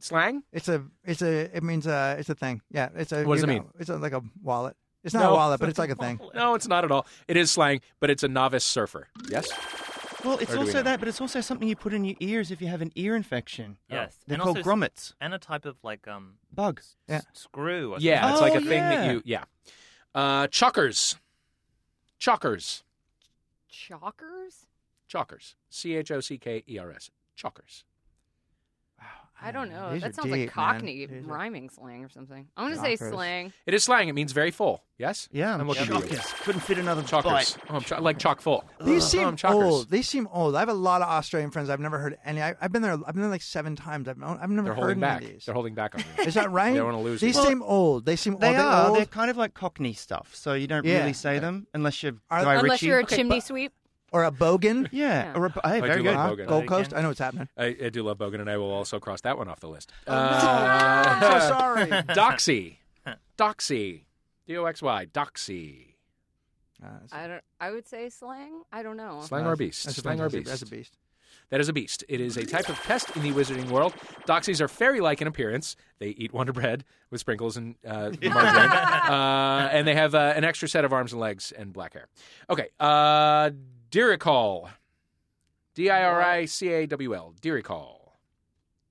slang. It's a. It's a. It means. Uh. It's a thing. Yeah. It's a. What does it know, mean? It's a, like a wallet. It's not No. a wallet, but it's like a thing. No, it's not at all. It is slang, but it's a novice surfer. Yes. Well, it's Or we also that, but it's also something you put in your ears if you have an ear infection. Yes. They're and called also, grommets. And a type of like um Bug. Yeah. s- screw. Or Yeah, it's Oh, like a thing that yeah. you. Yeah. Uh, chuckers. Chuckers. Chalkers? Chalkers. C H O C K E R S. Chalkers. I don't know. These that are sounds deep, like man. Cockney These are- rhyming slang or something. I'm going to say Chalkers. slang. It is slang. It means very full. Yes. Yeah, I'm looking at you. Chockers. Couldn't fit another Chalkers. bite. Oh, I'm ch- like chock full. These Oh, seem I'm chockers. old. These seem old. I have a lot of Australian friends. I've never heard any. I, I've been there. I've been there like seven times. I've, I've never They're heard holding any back. of these. They're holding back on you. Is that right? They don't wanna lose These you. seem old. They seem. They are. are. old? They're kind of like Cockney stuff, so you don't Yeah. really say them unless you're Are- Guy Unless Unless Ritchie. you're a chimney sweep. Or a bogan. yeah. Yeah. Or a, hey, do very love good. Huh? Bogan. Gold Coast. I know what's happening. I, I do love Bogan, and I will also cross that one off the list. Oh, I'm so sorry. Doxy. Doxy. D O X Y. Doxy. Uh, I don't. I would say slang. I don't know. Slang no, or beast? That's a, Slang or that's beast? That's a beast. That is a beast. It is a type of pest in the wizarding world. Doxies are fairy-like in appearance. They eat Wonder Bread with sprinkles and uh, margarine, uh, and they have uh, an extra set of arms and legs and black hair. Okay, uh, Diricawl, D-I-R-I-C-A-W-L, Diricawl,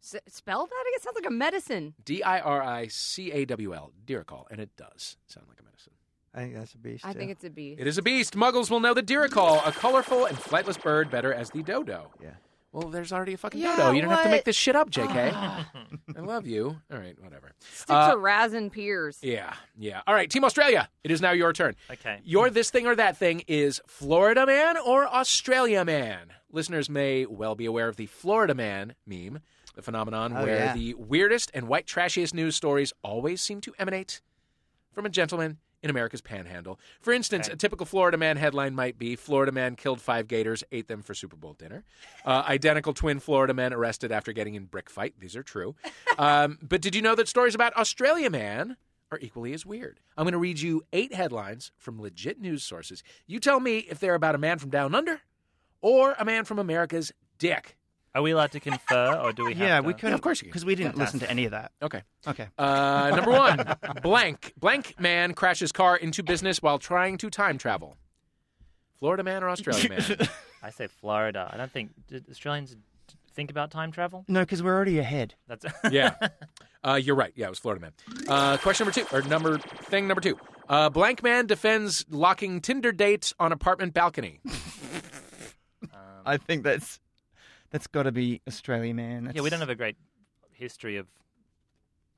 S- spell that? It sounds like a medicine. D-I-R-I-C-A-W-L, Diricawl, and it does sound like a medicine. I think that's a beast. I too. think it's a bee. It is a beast. Muggles will know the Diricawl, a colorful and flightless bird, better as the dodo. Yeah. Well, there's already a fucking Yeah, dodo. You don't have to what? make this shit up, JK. I love you. All right, whatever. Stick Uh, to Razin Piers. Yeah, yeah. All right, Team Australia. It is now your turn. Okay. Your this thing or that thing is Florida man or Australia man. Listeners may well be aware of the Florida man meme, the phenomenon Oh, where yeah. the weirdest and white trashiest news stories always seem to emanate from a gentleman in America's panhandle. For instance, Okay. a typical Florida man headline might be Florida man killed five gators, ate them for Super Bowl dinner. Uh, identical twin Florida men arrested after getting in brick fight. These are true. Um, but did you know that stories about Australia man are equally as weird? I'm going to read you eight headlines from legit news sources. You tell me if they're about a man from down under or a man from America's dick. Are we allowed to confer, or do we have Yeah, to? we couldn't. of course you can. Because we didn't listen to any of that. Okay. Okay. Uh, number one, blank. Blank man crashes car into business while trying to time travel. Florida man or Australia man? I say Florida. I don't think did Australians think about time travel. No, because we're already ahead. That's yeah. Uh, you're right. Yeah, it was Florida man. Uh, question number two, or number thing number two. Uh, blank man defends locking Tinder dates on apartment balcony. I think that's that's got to be Australia, man. yeah, we don't have a great history of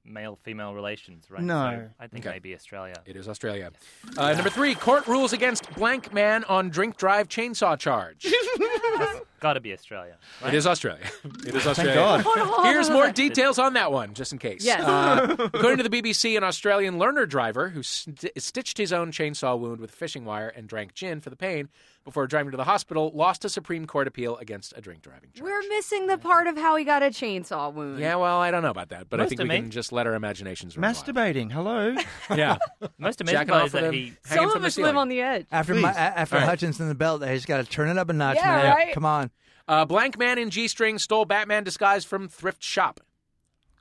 male-female relations, right? No. So I think Okay. maybe Australia. It is Australia. Uh, number three, court rules against blank man on drink drive chainsaw charge. Got to be Australia. It Right? is Australia. It is Australia. God. Here's more details on that one, just in case. Yes. Uh, according to the BBC, an Australian learner driver who st- stitched his own chainsaw wound with fishing wire and drank gin for the pain before driving to the hospital lost a Supreme Court appeal against a drink driving charge. We're missing the part of how he got a chainsaw wound. yeah, well, I don't know about that, but I think we me. can just let our imaginations run wild. Masturbating. Hello. Yeah, Most amazing jacking part off is with that him, he. hanging Some from of the us ceiling. live on the edge. After my, a- after All right. Hutchence in the belt, they just got to turn it up a notch, Yeah, man. right? Come on. Uh, blank man in G string stole Batman disguise from thrift shop.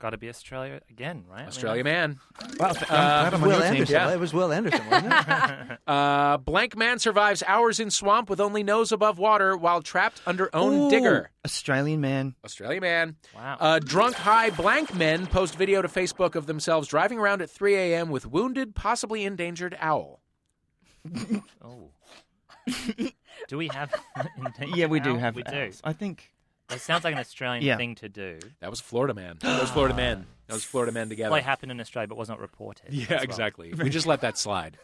Got to be Australia again, right? I mean, Australia man. Well, I'm glad I'm Wil. Anderson. Yeah. It was Wil Anderson, wasn't it? Uh, blank man survives hours in swamp with only nose above water while trapped under own Ooh, digger. Australian man. Australian man. Wow. Uh, drunk high blank men post video to Facebook of themselves driving around at 3 a.m. with wounded, possibly endangered owl. Oh. do we have? Yeah, we do Owl? have. We do. I think. It sounds like an Australian Yeah. thing to do. That was Florida man. That was Florida man. That was Florida man together. Probably happened in Australia, but was not reported. as Yeah, well. exactly. We just let that slide.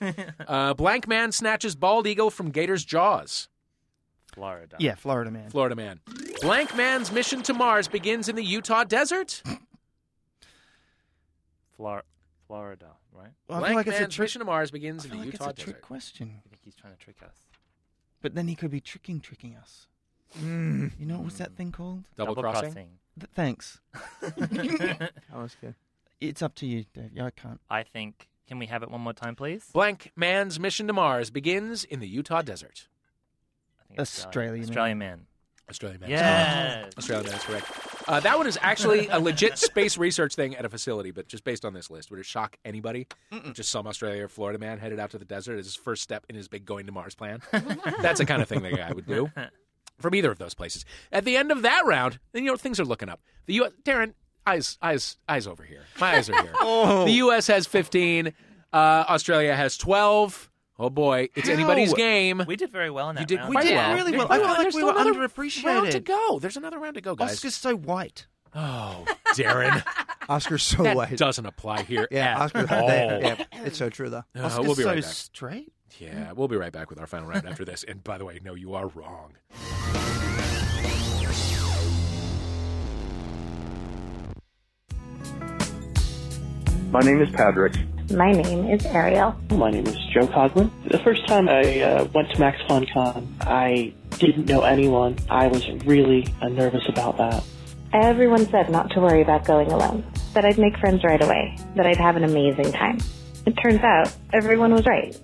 Uh, blank man snatches bald eagle from gator's jaws. Florida. Yeah, Florida man. Florida man. Blank man's mission to Mars begins in the Utah desert. Flor- Florida, right? Well, I Blank like it's a man's trick. mission to Mars begins I in feel the like it's Utah a trick desert. question. I think he's trying to trick us. But then he could be tricking, tricking us. Mm, You know what's that thing called? Double, crossing. Th- thanks. that was good. It's up to you, Dave. Yeah, I can't. I think. Can we have it one more time, please? Blank man's mission to Mars begins in the Utah desert. I think Australia, man. Australian man. Australian man. Yes. Australian man, that's correct. Uh, that one is actually a legit space research thing at a facility, but just based on this list, would it shock anybody? Just some Australia or Florida man headed out to the desert as his first step in his big going to Mars plan. that's the kind of thing the guy would do from either of those places. At the end of that round, then you know things are looking up. The U.S. Darren, eyes, eyes, eyes over here. My eyes are here. The U.S. has 15. Uh, Australia has 12. Oh boy, it's anybody's game. We did very well in that You did round. quite did well. really well. quite I felt like There's we were another underappreciated. Round to go. There's another round to go, guys. Oscar's so white. Oh, Darren, Oscar's so that white. doesn't apply here yeah, at Oscar's all. they- yeah, it's so true though. Uh, Oscar's we'll be so back. straight. Yeah, we'll be right back with our final round after this. And by the way, no, you are wrong. My name is Patrick. My name is Ariel. My name is Joe Coglin. The first time I uh, went to Max FunCon, I didn't know anyone. I was really uh, nervous about that. Everyone said not to worry about going alone, that I'd make friends right away, that I'd have an amazing time. It turns out everyone was right.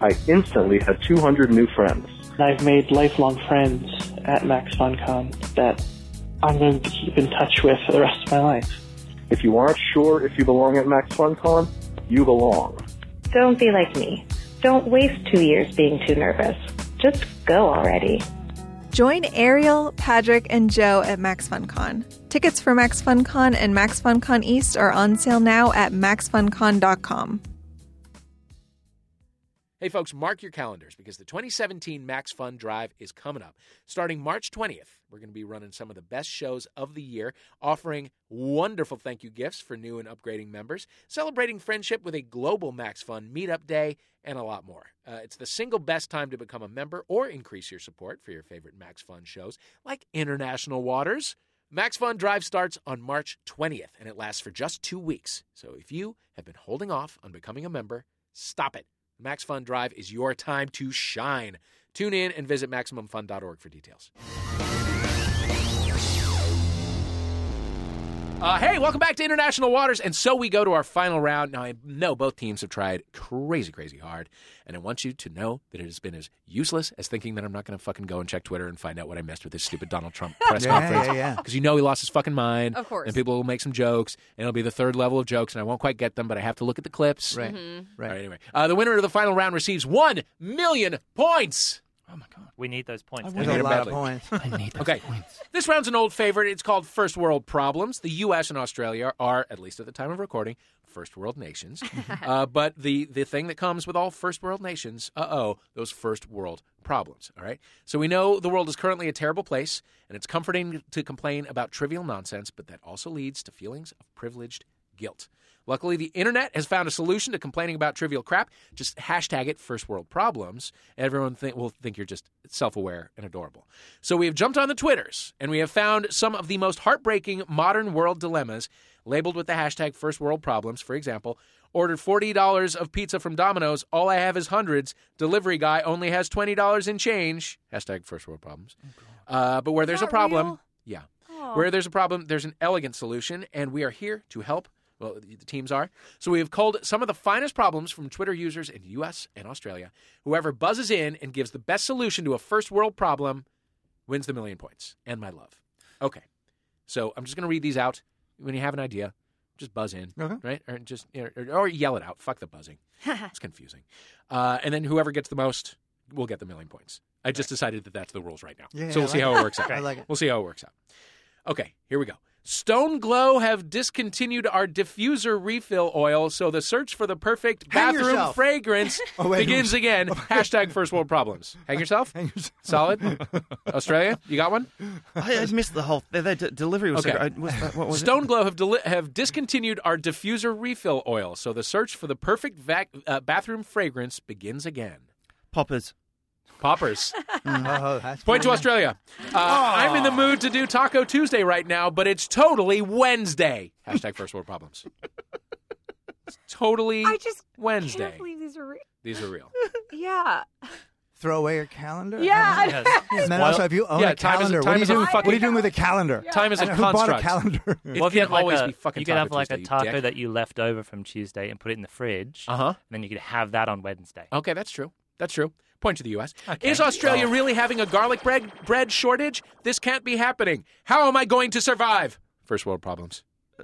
I instantly had 200 new friends. And I've made lifelong friends at Max FunCon that I'm going to keep in touch with for the rest of my life. If you aren't sure if you belong at Max FunCon, you belong. Don't be like me. Don't waste two years being too nervous. Just go already. Join Ariel, Patrick, and Joe at Max FunCon. Tickets for Max FunCon and Max FunCon East are on sale now at maxfuncon.com. Hey, folks, mark your calendars because the 2017 Max Fun Drive is coming up. Starting March 20th, we're going to be running some of the best shows of the year, offering wonderful thank you gifts for new and upgrading members, celebrating friendship with a global Max Fun meetup day, and a lot more. Uh, it's the single best time to become a member or increase your support for your favorite Max Fun shows like International Waters. Max Fun Drive starts on March 20th and it lasts for just two weeks. So if you have been holding off on becoming a member, stop it. Max Fun Drive is your time to shine. Tune in and visit MaximumFun.org for details. Uh, hey, welcome back to International Waters. And so we go to our final round. Now, I know both teams have tried crazy, crazy hard. And I want you to know that it has been as useless as thinking that I'm not going to fucking go and check Twitter and find out what I missed with this stupid Donald Trump press Yeah, conference. yeah, yeah. Because you know he lost his fucking mind. Of course. And people will make some jokes. And it'll be the third level of jokes. And I won't quite get them, but I have to look at the clips. Right, Mm-hmm. right. All right, anyway. Uh, the winner of the final round receives 1 million points. Oh my god. We need those points. would There's need a it lot badly. of points. I need those Okay. points. This round's an old favorite. It's called First World Problems. The U.S. and Australia are, at least at the time of recording, first world nations. uh, but the, the thing that comes with all first world nations, uh oh, those first world problems. All right. So we know the world is currently a terrible place, and it's comforting to complain about trivial nonsense, but that also leads to feelings of privileged guilt. Luckily, the internet has found a solution to complaining about trivial crap. Just hashtag it first world problems. Everyone think, will think you're just self aware and adorable. So we have jumped on the Twitters and we have found some of the most heartbreaking modern world dilemmas labeled with the hashtag first world problems. For example, ordered $40 of pizza from Domino's. All I have is hundreds. Delivery guy only has $20 in change. Hashtag first world problems. Uh, but where there's a problem, real? yeah. Aw. Where there's a problem, there's an elegant solution, and we are here to help. Well, the teams are. So we have culled some of the finest problems from Twitter users in the U.S. and Australia. Whoever buzzes in and gives the best solution to a first world problem wins the million points and my love. Okay. So I'm just going to read these out. When you have an idea, just buzz in, Okay. right? Or just or, or yell it out. Fuck the buzzing. it's confusing. Uh, and then whoever gets the most will get the million points. I just decided that that's the rules right now. Yeah, so we'll I see how it. it works out. I like it. We'll see how it works out. Okay, here we go. Stone Glow have discontinued our diffuser refill oil, so the search for the perfect Hang bathroom yourself. fragrance Oh, wait. begins again. Hashtag first world problems. Hang yourself. Hang yourself. Solid. Australia, you got one? I, I missed the whole. The, the d- delivery was Okay. so good. I- what's that- what was Stone it? Glow have, deli- have discontinued our diffuser refill oil, so the search for the perfect vac- uh, bathroom fragrance begins again. Poppers. Poppers. Oh, that's Point to Australia. Uh, I'm in the mood to do Taco Tuesday right now, but it's totally Wednesday. Hashtag first world problems. It's totally I just Wednesday. can't believe these are. real. These are real. yeah. throw away your calendar. Yeah, I- Yes. And then Well, also, if you own yeah, a time is a- calendar, time what, are you is a doing, what are you doing with a calendar? Time is a And who bought a calendar? It Well, if you can have like always a, be fucking you could have like a Tuesday, you taco dick. that you left over from Tuesday and put it in the fridge. Uh huh. And then you could have that on Wednesday. Okay, that's true. That's true. Point to the U.S. Okay. Is Australia Oh. really having a garlic bread bread shortage? This can't be happening. How am I going to survive? First world problems.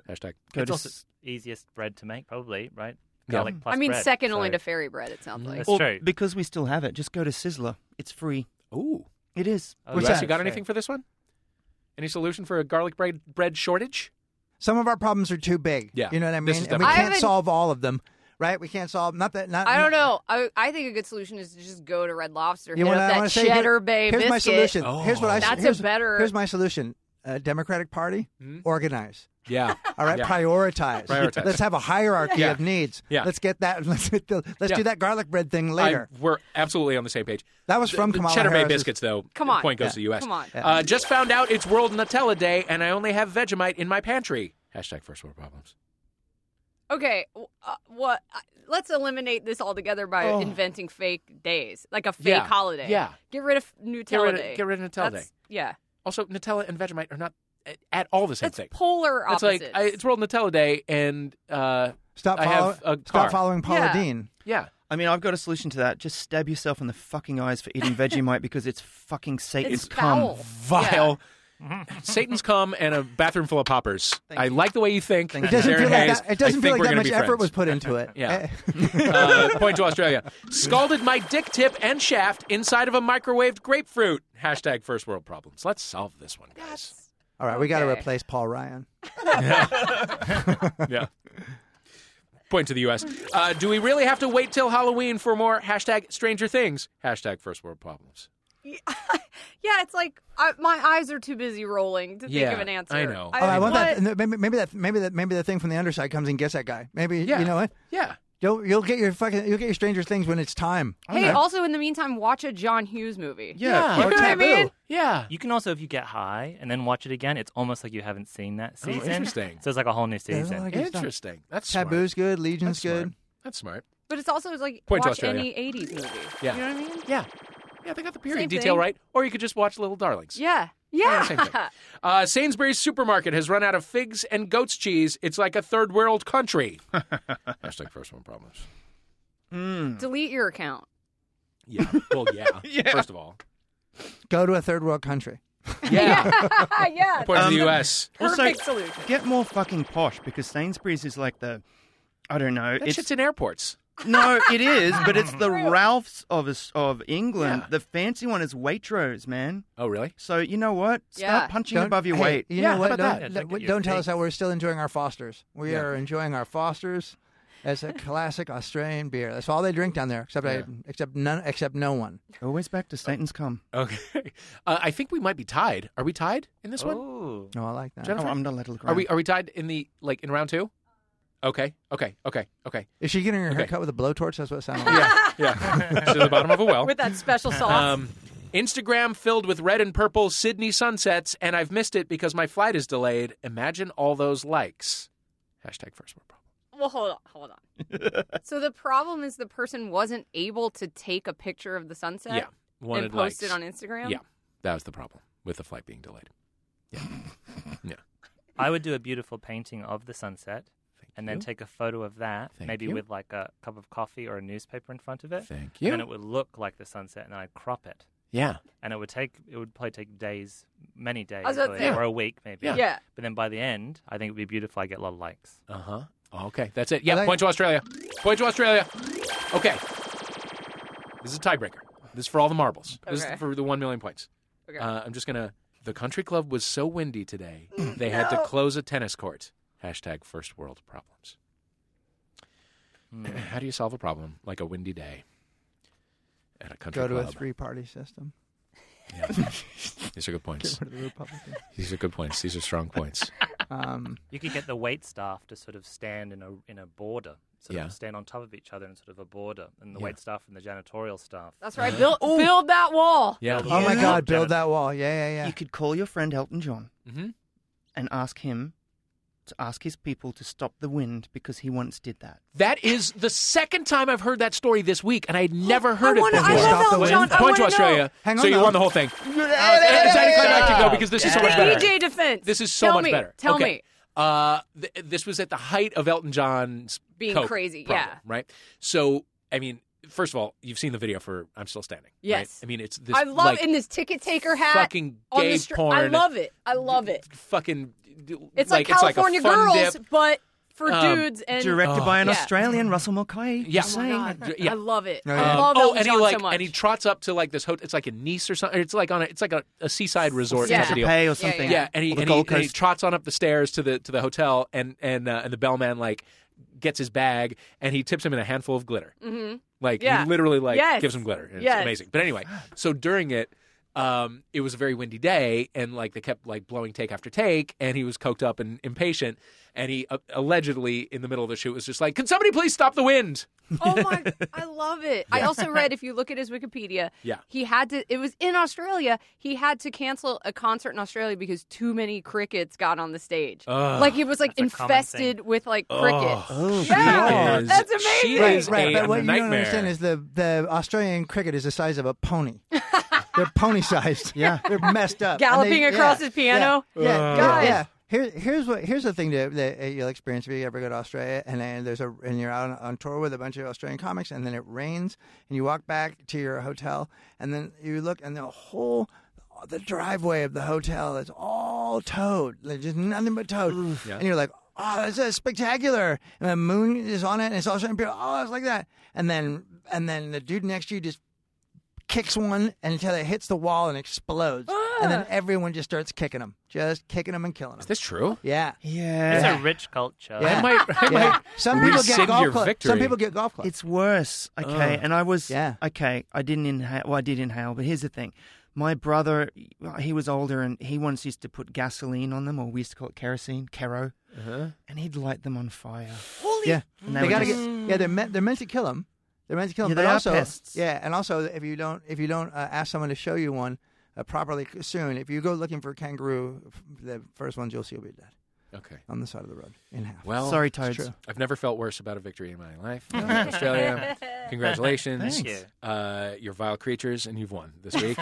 Hashtag. Go it's to also s- easiest bread to make, probably, right? Yeah. Garlic plus I mean, bread, second only to fairy bread. It sounds mm. like. That's Well, true. because we still have it. Just go to Sizzler. It's free. Ooh. It is. Oh, What's US, that? you got anything for this one? Any solution for a garlic bread bread shortage? Some of our problems are too big. Yeah. You know what I mean? And we can't haven't- solve all of them, right? We can't solve not that. Not I don't know. I, I think a good solution is to just go to Red Lobster, You hit wanna- up that wanna say, here- Cheddar Bay Here's biscuit. my solution. Here's what I. That's here's, a better. Here's my solution. Uh, Democratic Party, organize. Yeah. All right, Yeah. prioritize. Prioritize. Let's have a hierarchy Yeah. of needs. Yeah. Let's get that. Let's get the, let's Yeah. do that garlic bread thing later. I- we're absolutely on the same page. That was from the Kamala Cheddar Bay biscuits, though. Come on. Point goes Yeah. to the U.S. Come on. Uh, just found out it's World Nutella Day, and I only have Vegemite in my pantry. Hashtag first world problems. Okay, uh, what? Uh, let's eliminate this altogether by Oh. inventing fake days, like a fake Yeah, holiday. yeah. Get rid of Nutella Get rid of- Day. get rid of Nutella That's- Day. Yeah. Also, Nutella and Vegemite are not at- at all the same It's thing. polar It's like I, it's World Nutella Day, and uh, Stop, I follow, have a car. stop following Paula Yeah. Deen. Yeah, I mean, I've got a solution to that. Just stab yourself in the fucking eyes for eating Vegemite because it's fucking Satan's it's cum. foul. vile. Satan's come and a bathroom full of poppers. I like the way you think. It doesn't Darren feel like Hayes. that. It doesn't feel think like we're that gonna much be effort friends. was put into it. Yeah. Uh, point to Australia. Scalded my dick tip and shaft inside of a microwaved grapefruit. Hashtag first world problems. Let's solve this one, guys. All right, we got to Okay. replace Paul Ryan. yeah. Point to the U.S. Uh, do we really have to wait till Halloween for more hashtag Stranger Things? Hashtag first world problems. Yeah, it's like I, my eyes are too busy rolling to Yeah, think of an answer. I know. Oh, I want that. what? and Maybe, maybe that. Maybe that. Maybe the thing from the underside comes and gets that guy. Maybe Yeah. you know what? Yeah. You'll you'll get your fucking you'll get your Stranger Things when it's time. Hey, also in the meantime, watch a John Hughes movie. Yeah. You know what I mean? Yeah. You can also, if you get high and then watch it again, it's almost like you haven't seen that Oh, season. interesting. So it's like a whole new season. lot of stuff. Interesting. That's smart. Taboo's good. Legion's That's smart. good. That's smart. But it's also like Point watch any '80s movie. Yeah. You know what I mean? Yeah. Yeah, they got the period Same detail thing. right. Or you could just watch Little Darlings. Yeah. Yeah, Yeah. same thing. Uh, Sainsbury's supermarket has run out of figs and goat's cheese. It's like a third world country. Hashtag first world problems. Delete your account. Yeah. Well, yeah. First of all. Go to a third world country. Yeah. yeah. Point to Um, the U.S. Perfect also, solution. get more fucking posh because Sainsbury's is like the, I don't know. That it's shit's in airports. No, it is, but it's the Ralphs of us of England. Yeah. The fancy one is Waitrose, man. Oh, really? So you know what? Start Yeah. punching Don't- above your hey, weight. You Yeah, know how what? about Don't, that? Yeah, check don't- your don't tell us face. how we're still enjoying our Fosters. We Yeah. are enjoying our Fosters as a classic Australian beer. That's all they drink down there, except I, except none, except no one. Always back to Satan's come. Okay. Uh, I think we might be tied. Are we tied in this one? Oh. No, I like that. Jennifer? Oh, I'm not allowed to look Are we are we tied in the like in round two? Okay. Okay. Okay. Okay. Is she getting her Okay. hair cut with a blowtorch? That's what it sounds like. Yeah. Yeah. to the bottom of a well. With that special sauce. Um, Instagram filled with red and purple Sydney sunsets, and I've missed it because my flight is delayed. Imagine all those likes. Hashtag first world problem. well, hold on, hold on. so the problem is the person wasn't able to take a picture of the sunset Yeah. Wanted and post likes. it on Instagram. Yeah. That was the problem with the flight being delayed. Yeah. yeah. I would do a beautiful painting of the sunset and then you. take a photo of that, Thank maybe you. with like a cup of coffee or a newspaper in front of it. Thank And you. then it would look like the sunset, and then I'd crop it. Yeah. And it would take, it would probably take days, many days, was about to or, say- or a week maybe. Yeah. Yeah. But then by the end, I think it would be beautiful. I get a lot of likes. Uh huh. Okay, that's it. Yeah, I like- point to Australia. Point to Australia. Okay. This is a tiebreaker. This is for all the marbles. This Okay. is for the one million points. Okay. Uh, I'm just gonna. The country club was so windy today, they had to close a tennis court. Hashtag first world problems. How do you solve a problem like a windy day at a country Go to a three-party system. Yeah. These are good points. Get rid of the Republicans. These are good points. These are strong points. Um, You could get the wait staff to sort of stand in a in a border, sort Yeah. of stand on top of each other in sort of a border, and the Yeah. wait staff and the janitorial staff. That's right. Build, build that wall. Yeah. oh my God! Build that wall. Yeah, yeah, yeah. You could call your friend Elton John hmm and ask him to ask his people to stop the wind because he once did that. That is the second time I've heard that story this week, and I had never heard wanna- it I before. love Stop the. John, I Point to wanna Australia. know. Hang so you though. won the whole thing. Uh, it's anticlimactic though because this is so much better. DJ defense. This is so Tell much me. better. Tell Okay. me. Uh, th- this was at the height of Elton John's Being coke crazy, problem, yeah. Right. So, I mean, first of all, you've seen the video for "I'm Still Standing." right? Yes. I mean, it's this. I love like, in this ticket taker hat. fucking on gay the str- porn. I love it. I love it. Fucking. It's like, it's like a California fun Girls, dip. but for Um, dudes and Directed by an Yeah. Australian, Russell Mulcahy. Yeah. Oh my. God. Yeah. I love it. Oh, I love oh, and he like so much. and he trots up to like this hotel. It's like in Nice or something. It's like on a. It's like a, a seaside resort Yeah. type of deal. Pay or Yeah, something. Yeah, and he and he, and he trots on up the stairs to the to the hotel, and and uh, and the bellman like gets his bag, and he tips him in a handful of glitter. Mhm. Like Yeah. he literally like Yes. gives him glitter. It's Yes. amazing. But anyway, so during it, um, it was a very windy day, and like they kept like blowing take after take, and he was coked up and impatient, and he uh, allegedly in the middle of the shoot was just like, "Can somebody please stop the wind?" Oh my! I love it. I also read if you look at his Wikipedia, Yeah. he had to. It was in Australia. He had to cancel a concert in Australia because too many crickets got on the stage. Ugh. like it was like That's a common infested with like crickets. Oh, Yeah, is- that's She amazing. is right, a but what you don't understand is the the Australian cricket is the size of a pony. They're pony sized. Yeah. they're messed up. Galloping they- across yeah, his piano? Yeah, yeah, Ugh. yeah. yeah. Here, here's what here's the thing that, that you'll experience if you ever go to Australia and then there's a and you're out on, on tour with a bunch of Australian comics and then it rains and you walk back to your hotel and then you look and the whole the driveway of the hotel is all toad, like just nothing but toad, Yeah. and you're like, oh, this is spectacular, and the moon is on it and it's all shiny, oh, it's like that, and then and then the dude next to you just kicks one until it hits the wall and explodes, and then everyone just starts kicking them, just kicking them and killing them. Is this true? Yeah. Yeah. It's Yeah. a rich culture. Yeah. I might. I Yeah. might Some people get golf clubs. victory. Some people get golf clubs. It's worse. Okay, Ugh. and I was Yeah. okay. I didn't inhale. Well, I did inhale, but here's the thing: my brother, he was older, and he once used to put gasoline on them, or we used to call it kerosene, kero, Uh-huh. and he'd light them on fire. Holy yeah. And They were gotta just- get. Yeah, they're meant. They're meant to kill them. They're meant to kill them. Yeah, but also, pests. yeah, and also if you don't if you don't uh, ask someone to show you one uh, properly soon, if you go looking for kangaroo, the first ones you'll see will be dead Okay. on the side of the road in half. Well, Sorry, It's I've never felt worse about a victory in my life. Australia, congratulations. Thank you. Uh, you're vile creatures, and you've won this week.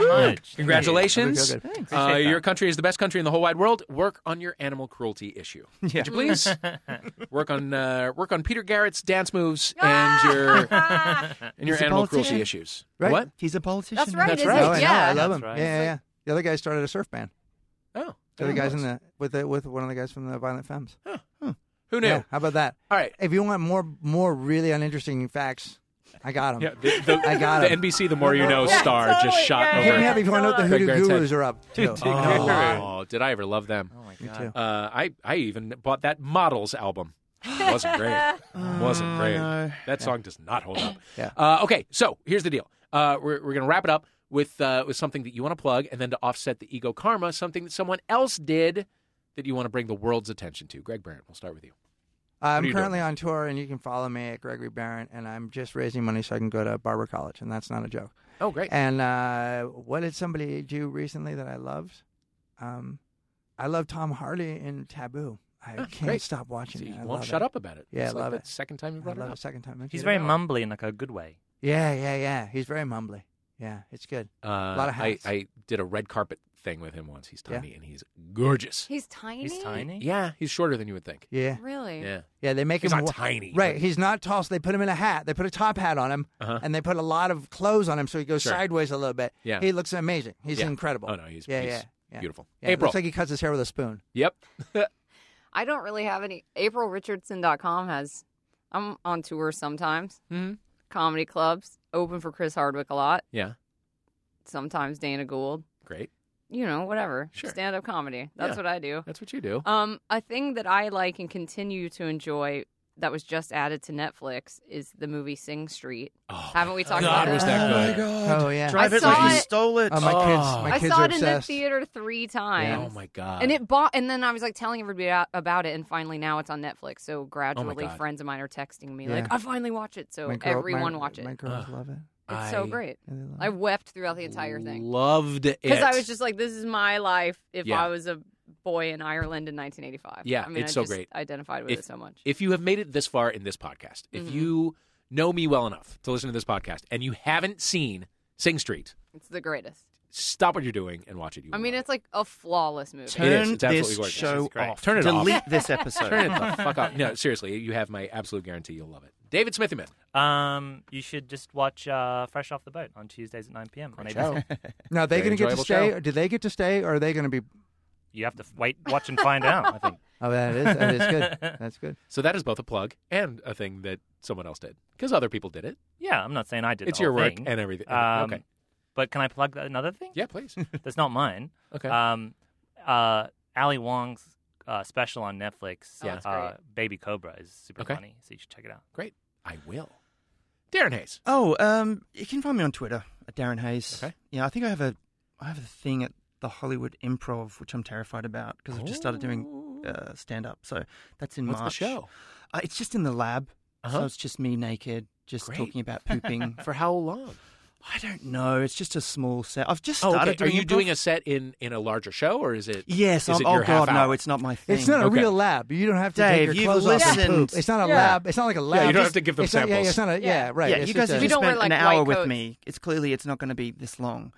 Congratulations. Feel good. Uh, your country is the best country in the whole wide world. Work on your animal cruelty issue. Yeah. Would you please work on uh, work on Peter Garrett's dance moves and your and your animal cruelty issues. Right. What? He's a politician. That's right. That's right. it? Oh, I know. yeah. I love That's him. right. Yeah, yeah, yeah. The other guy started a surf band. Oh, The guys in the with the, with one of the guys from the Violent Femmes. Who knew? Yeah, how about that? All right. If you want more more really uninteresting facts, I got them. Yeah, the, the, I got them. the him. NBC The More You Know Yeah, star totally. just shot Yeah, Hit me over. up if you want to know what the Hoodoo Barrett's head. Gurus are up to. Oh, did I ever love them? Oh my Me god. too. Uh, I I even bought that Models album. Wasn't great. Wasn't great. no. That song does not hold up. Yeah. Uh, okay, so here's the deal. Uh, we're we're gonna wrap it up with uh, with something that you want to plug, and then to offset the ego karma, something that someone else did that you want to bring the world's attention to. Greg Behrendt, we'll start with you. I'm you currently doing? on tour, and you can follow me at Gregory Behrendt, and I'm just raising money so I can go to Barber College, and that's not a joke. Oh, great. And uh, what did somebody do recently that I loved? Um, I love Tom Hardy in Taboo. I Ah, can't great. stop watching So you it. I won't love shut it. up about it. Yeah, it's I love the it. second time you I brought love it it. up. Second time. He's very mumbly in like a good way. Yeah, yeah, yeah. He's very mumbly. Yeah, it's good. Uh, lot of I, hats. I did a red carpet thing with him once. He's Yeah. tiny and he's gorgeous. He's tiny. He's tiny. Yeah, he's shorter than you would think. Yeah, Really? Yeah. yeah. They make He's him not wa- tiny, Right. but- He's not tall, so they put him in a hat. They put a top hat on him, Uh-huh. and they put a lot of clothes on him, so he goes Sure. sideways a little bit. Yeah. He looks amazing. He's Yeah. incredible. Oh no, he's, yeah, he's yeah, yeah. beautiful. Yeah, it April. looks like he cuts his hair with a spoon. yep. I don't really have any. AprilRichardson.com has. I'm on tour sometimes. Mhm. Comedy clubs open for Chris Hardwick a lot. Yeah. Sometimes Dana Gould. Great. You know, whatever. Sure. Stand up comedy. That's Yeah. what I do. That's what you do. Um, a thing that I like and continue to enjoy that was just added to Netflix is the movie Sing Street. Oh, Haven't we talked God, about was it? that good? Oh, oh yeah. Drive I it like saw you it- stole it. Oh my Oh. kids, my I kids saw are it in the theater three oh, times. Oh my god. And it bought, and then I was like telling everybody about it, and finally now it's on Netflix. So oh, gradually, Oh friends of mine are texting me Yeah. like, "I finally watch it." So girl- everyone my, watch it. My girls Ugh. love it. it's so great. Yeah, I wept throughout the entire thing Loved it. because I was just like, "This is my life." If Yeah. I was a boy in Ireland in 1985. Yeah, I mean, it's I so just great. Identified with if, it so much. If you have made it this far in this podcast, if Mhm. you know me well enough to listen to this podcast, and you haven't seen Sing Street, It's the greatest. stop what you're doing and watch it. You I mean, it's like a flawless movie. It is. Turn It's absolutely this gorgeous. show It's off. Turn it Delete off. Delete this episode. Turn it the fuck off. No, seriously, you have my absolute guarantee you'll love it. David Smithyman. Um, you should just watch uh, Fresh Off the Boat on Tuesdays at 9 p.m. on Great ABC. show. Now, are they Very going to get to stay? show. Or do they get to stay, or are they going to be? You have to wait, watch, and find out. I think. Oh, that is that is good. That's good. So that is both a plug and a thing that someone else did because other people did it. Yeah, I'm not saying I did. It. It's the your work thing. and everything. Um, okay. But can I plug another thing? Yeah, please. That's not mine. Okay. Um, uh, Ali Wong's uh, special on Netflix, Oh, that's uh, Baby Cobra, is super Okay. funny. So you should check it out. Great. I will. Darren Hayes. Oh, um, you can find me on Twitter at Darren Hayes. Okay. Yeah, I think I have a, I have a thing at the Hollywood Improv, which I'm terrified about because I've just started doing uh, stand up. So that's in What's the show? Uh, it's just in the lab, Uh-huh. so it's just me naked, just Great. talking about pooping. For how long? I don't know. It's just a small set. I've just Oh, started okay. Are you improv. doing a set in in a larger show or is it? Yes. Is it oh your half God, no! It's not my thing. It's not a Okay. real lab. You don't have to Dave, take your you've clothes off and listened. poop. It's not a Yeah. lab. It's not like a lab. you don't It's- have to give them it's not, yeah, samples. it's not a, yeah, Yeah. right. Yeah, It's you guys have a- We just don't wear, spent like, an hour white with me. It's clearly it's not going to be this long.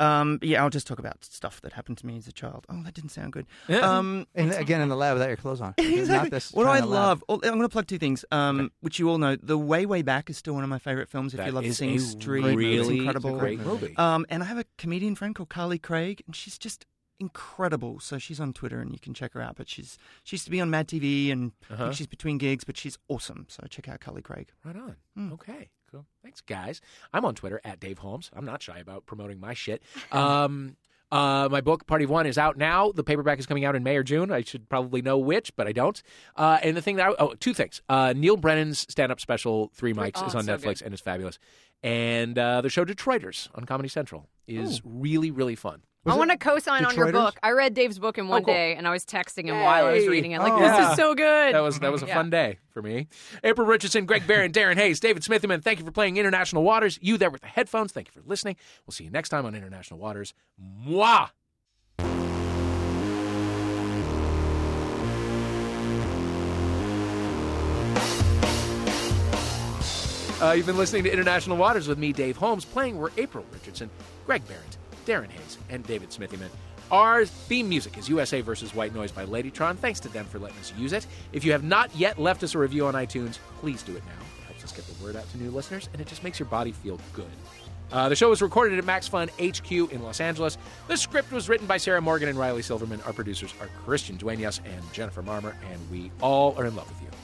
Um, yeah, I'll just talk about stuff that happened to me as a child. Oh, that didn't sound good. Yeah. Um, and again in the lab without your clothes on. Exactly. Not this what do I love? I'm going to plug two things, um, which you all know. The Way Way Back is still one of my favorite films. If That you love Sing Street, really it's incredible. great movie. Um, and I have a comedian friend called Carly Craig, and she's just incredible. So she's on Twitter, and you can check her out. But she's she used to be on Mad TV, and Uh-huh. think she's between gigs, but she's awesome. So check out Carly Craig. Right on. Hmm. Okay. Cool. Thanks, guys. I'm on Twitter at Dave Holmes. I'm not shy about promoting my shit. Um, uh, my book, Party of One, is out now. The paperback is coming out in May or June. I should probably know which, but I don't. Uh, and the thing that I, oh, two things. Uh, Neal Brennan's stand-up special, Three Mics, Oh, is on so Netflix good. and is fabulous. And uh, the show Detroiters on Comedy Central is really, really fun. I want to co-sign on your book. I read Dave's book in one Oh, cool. day, and I was texting him while I was reading it. Like, Oh. this Yeah. is so good. That was that was a Yeah. fun day for me. April Richardson, Greg Behrendt, Darren Hayes, David Smithyman, thank you for playing International Waters. You there with the headphones, thank you for listening. We'll see you next time on International Waters. Mwah! Uh, you've been listening to International Waters with me, Dave Holmes. Playing were April Richardson, Greg Behrendt, Darren Hayes, and David Smithyman. Our theme music is USA versus White Noise by Ladytron. Thanks to them for letting us use it. If you have not yet left us a review on iTunes, please do it now. It helps us get the word out to new listeners, and it just makes your body feel good. Uh, the show was recorded at Max Fun HQ in Los Angeles. The script was written by Sarah Morgan and Riley Silverman. Our producers are Christian Dueñas and Jennifer Marmor, and we all are in love with you.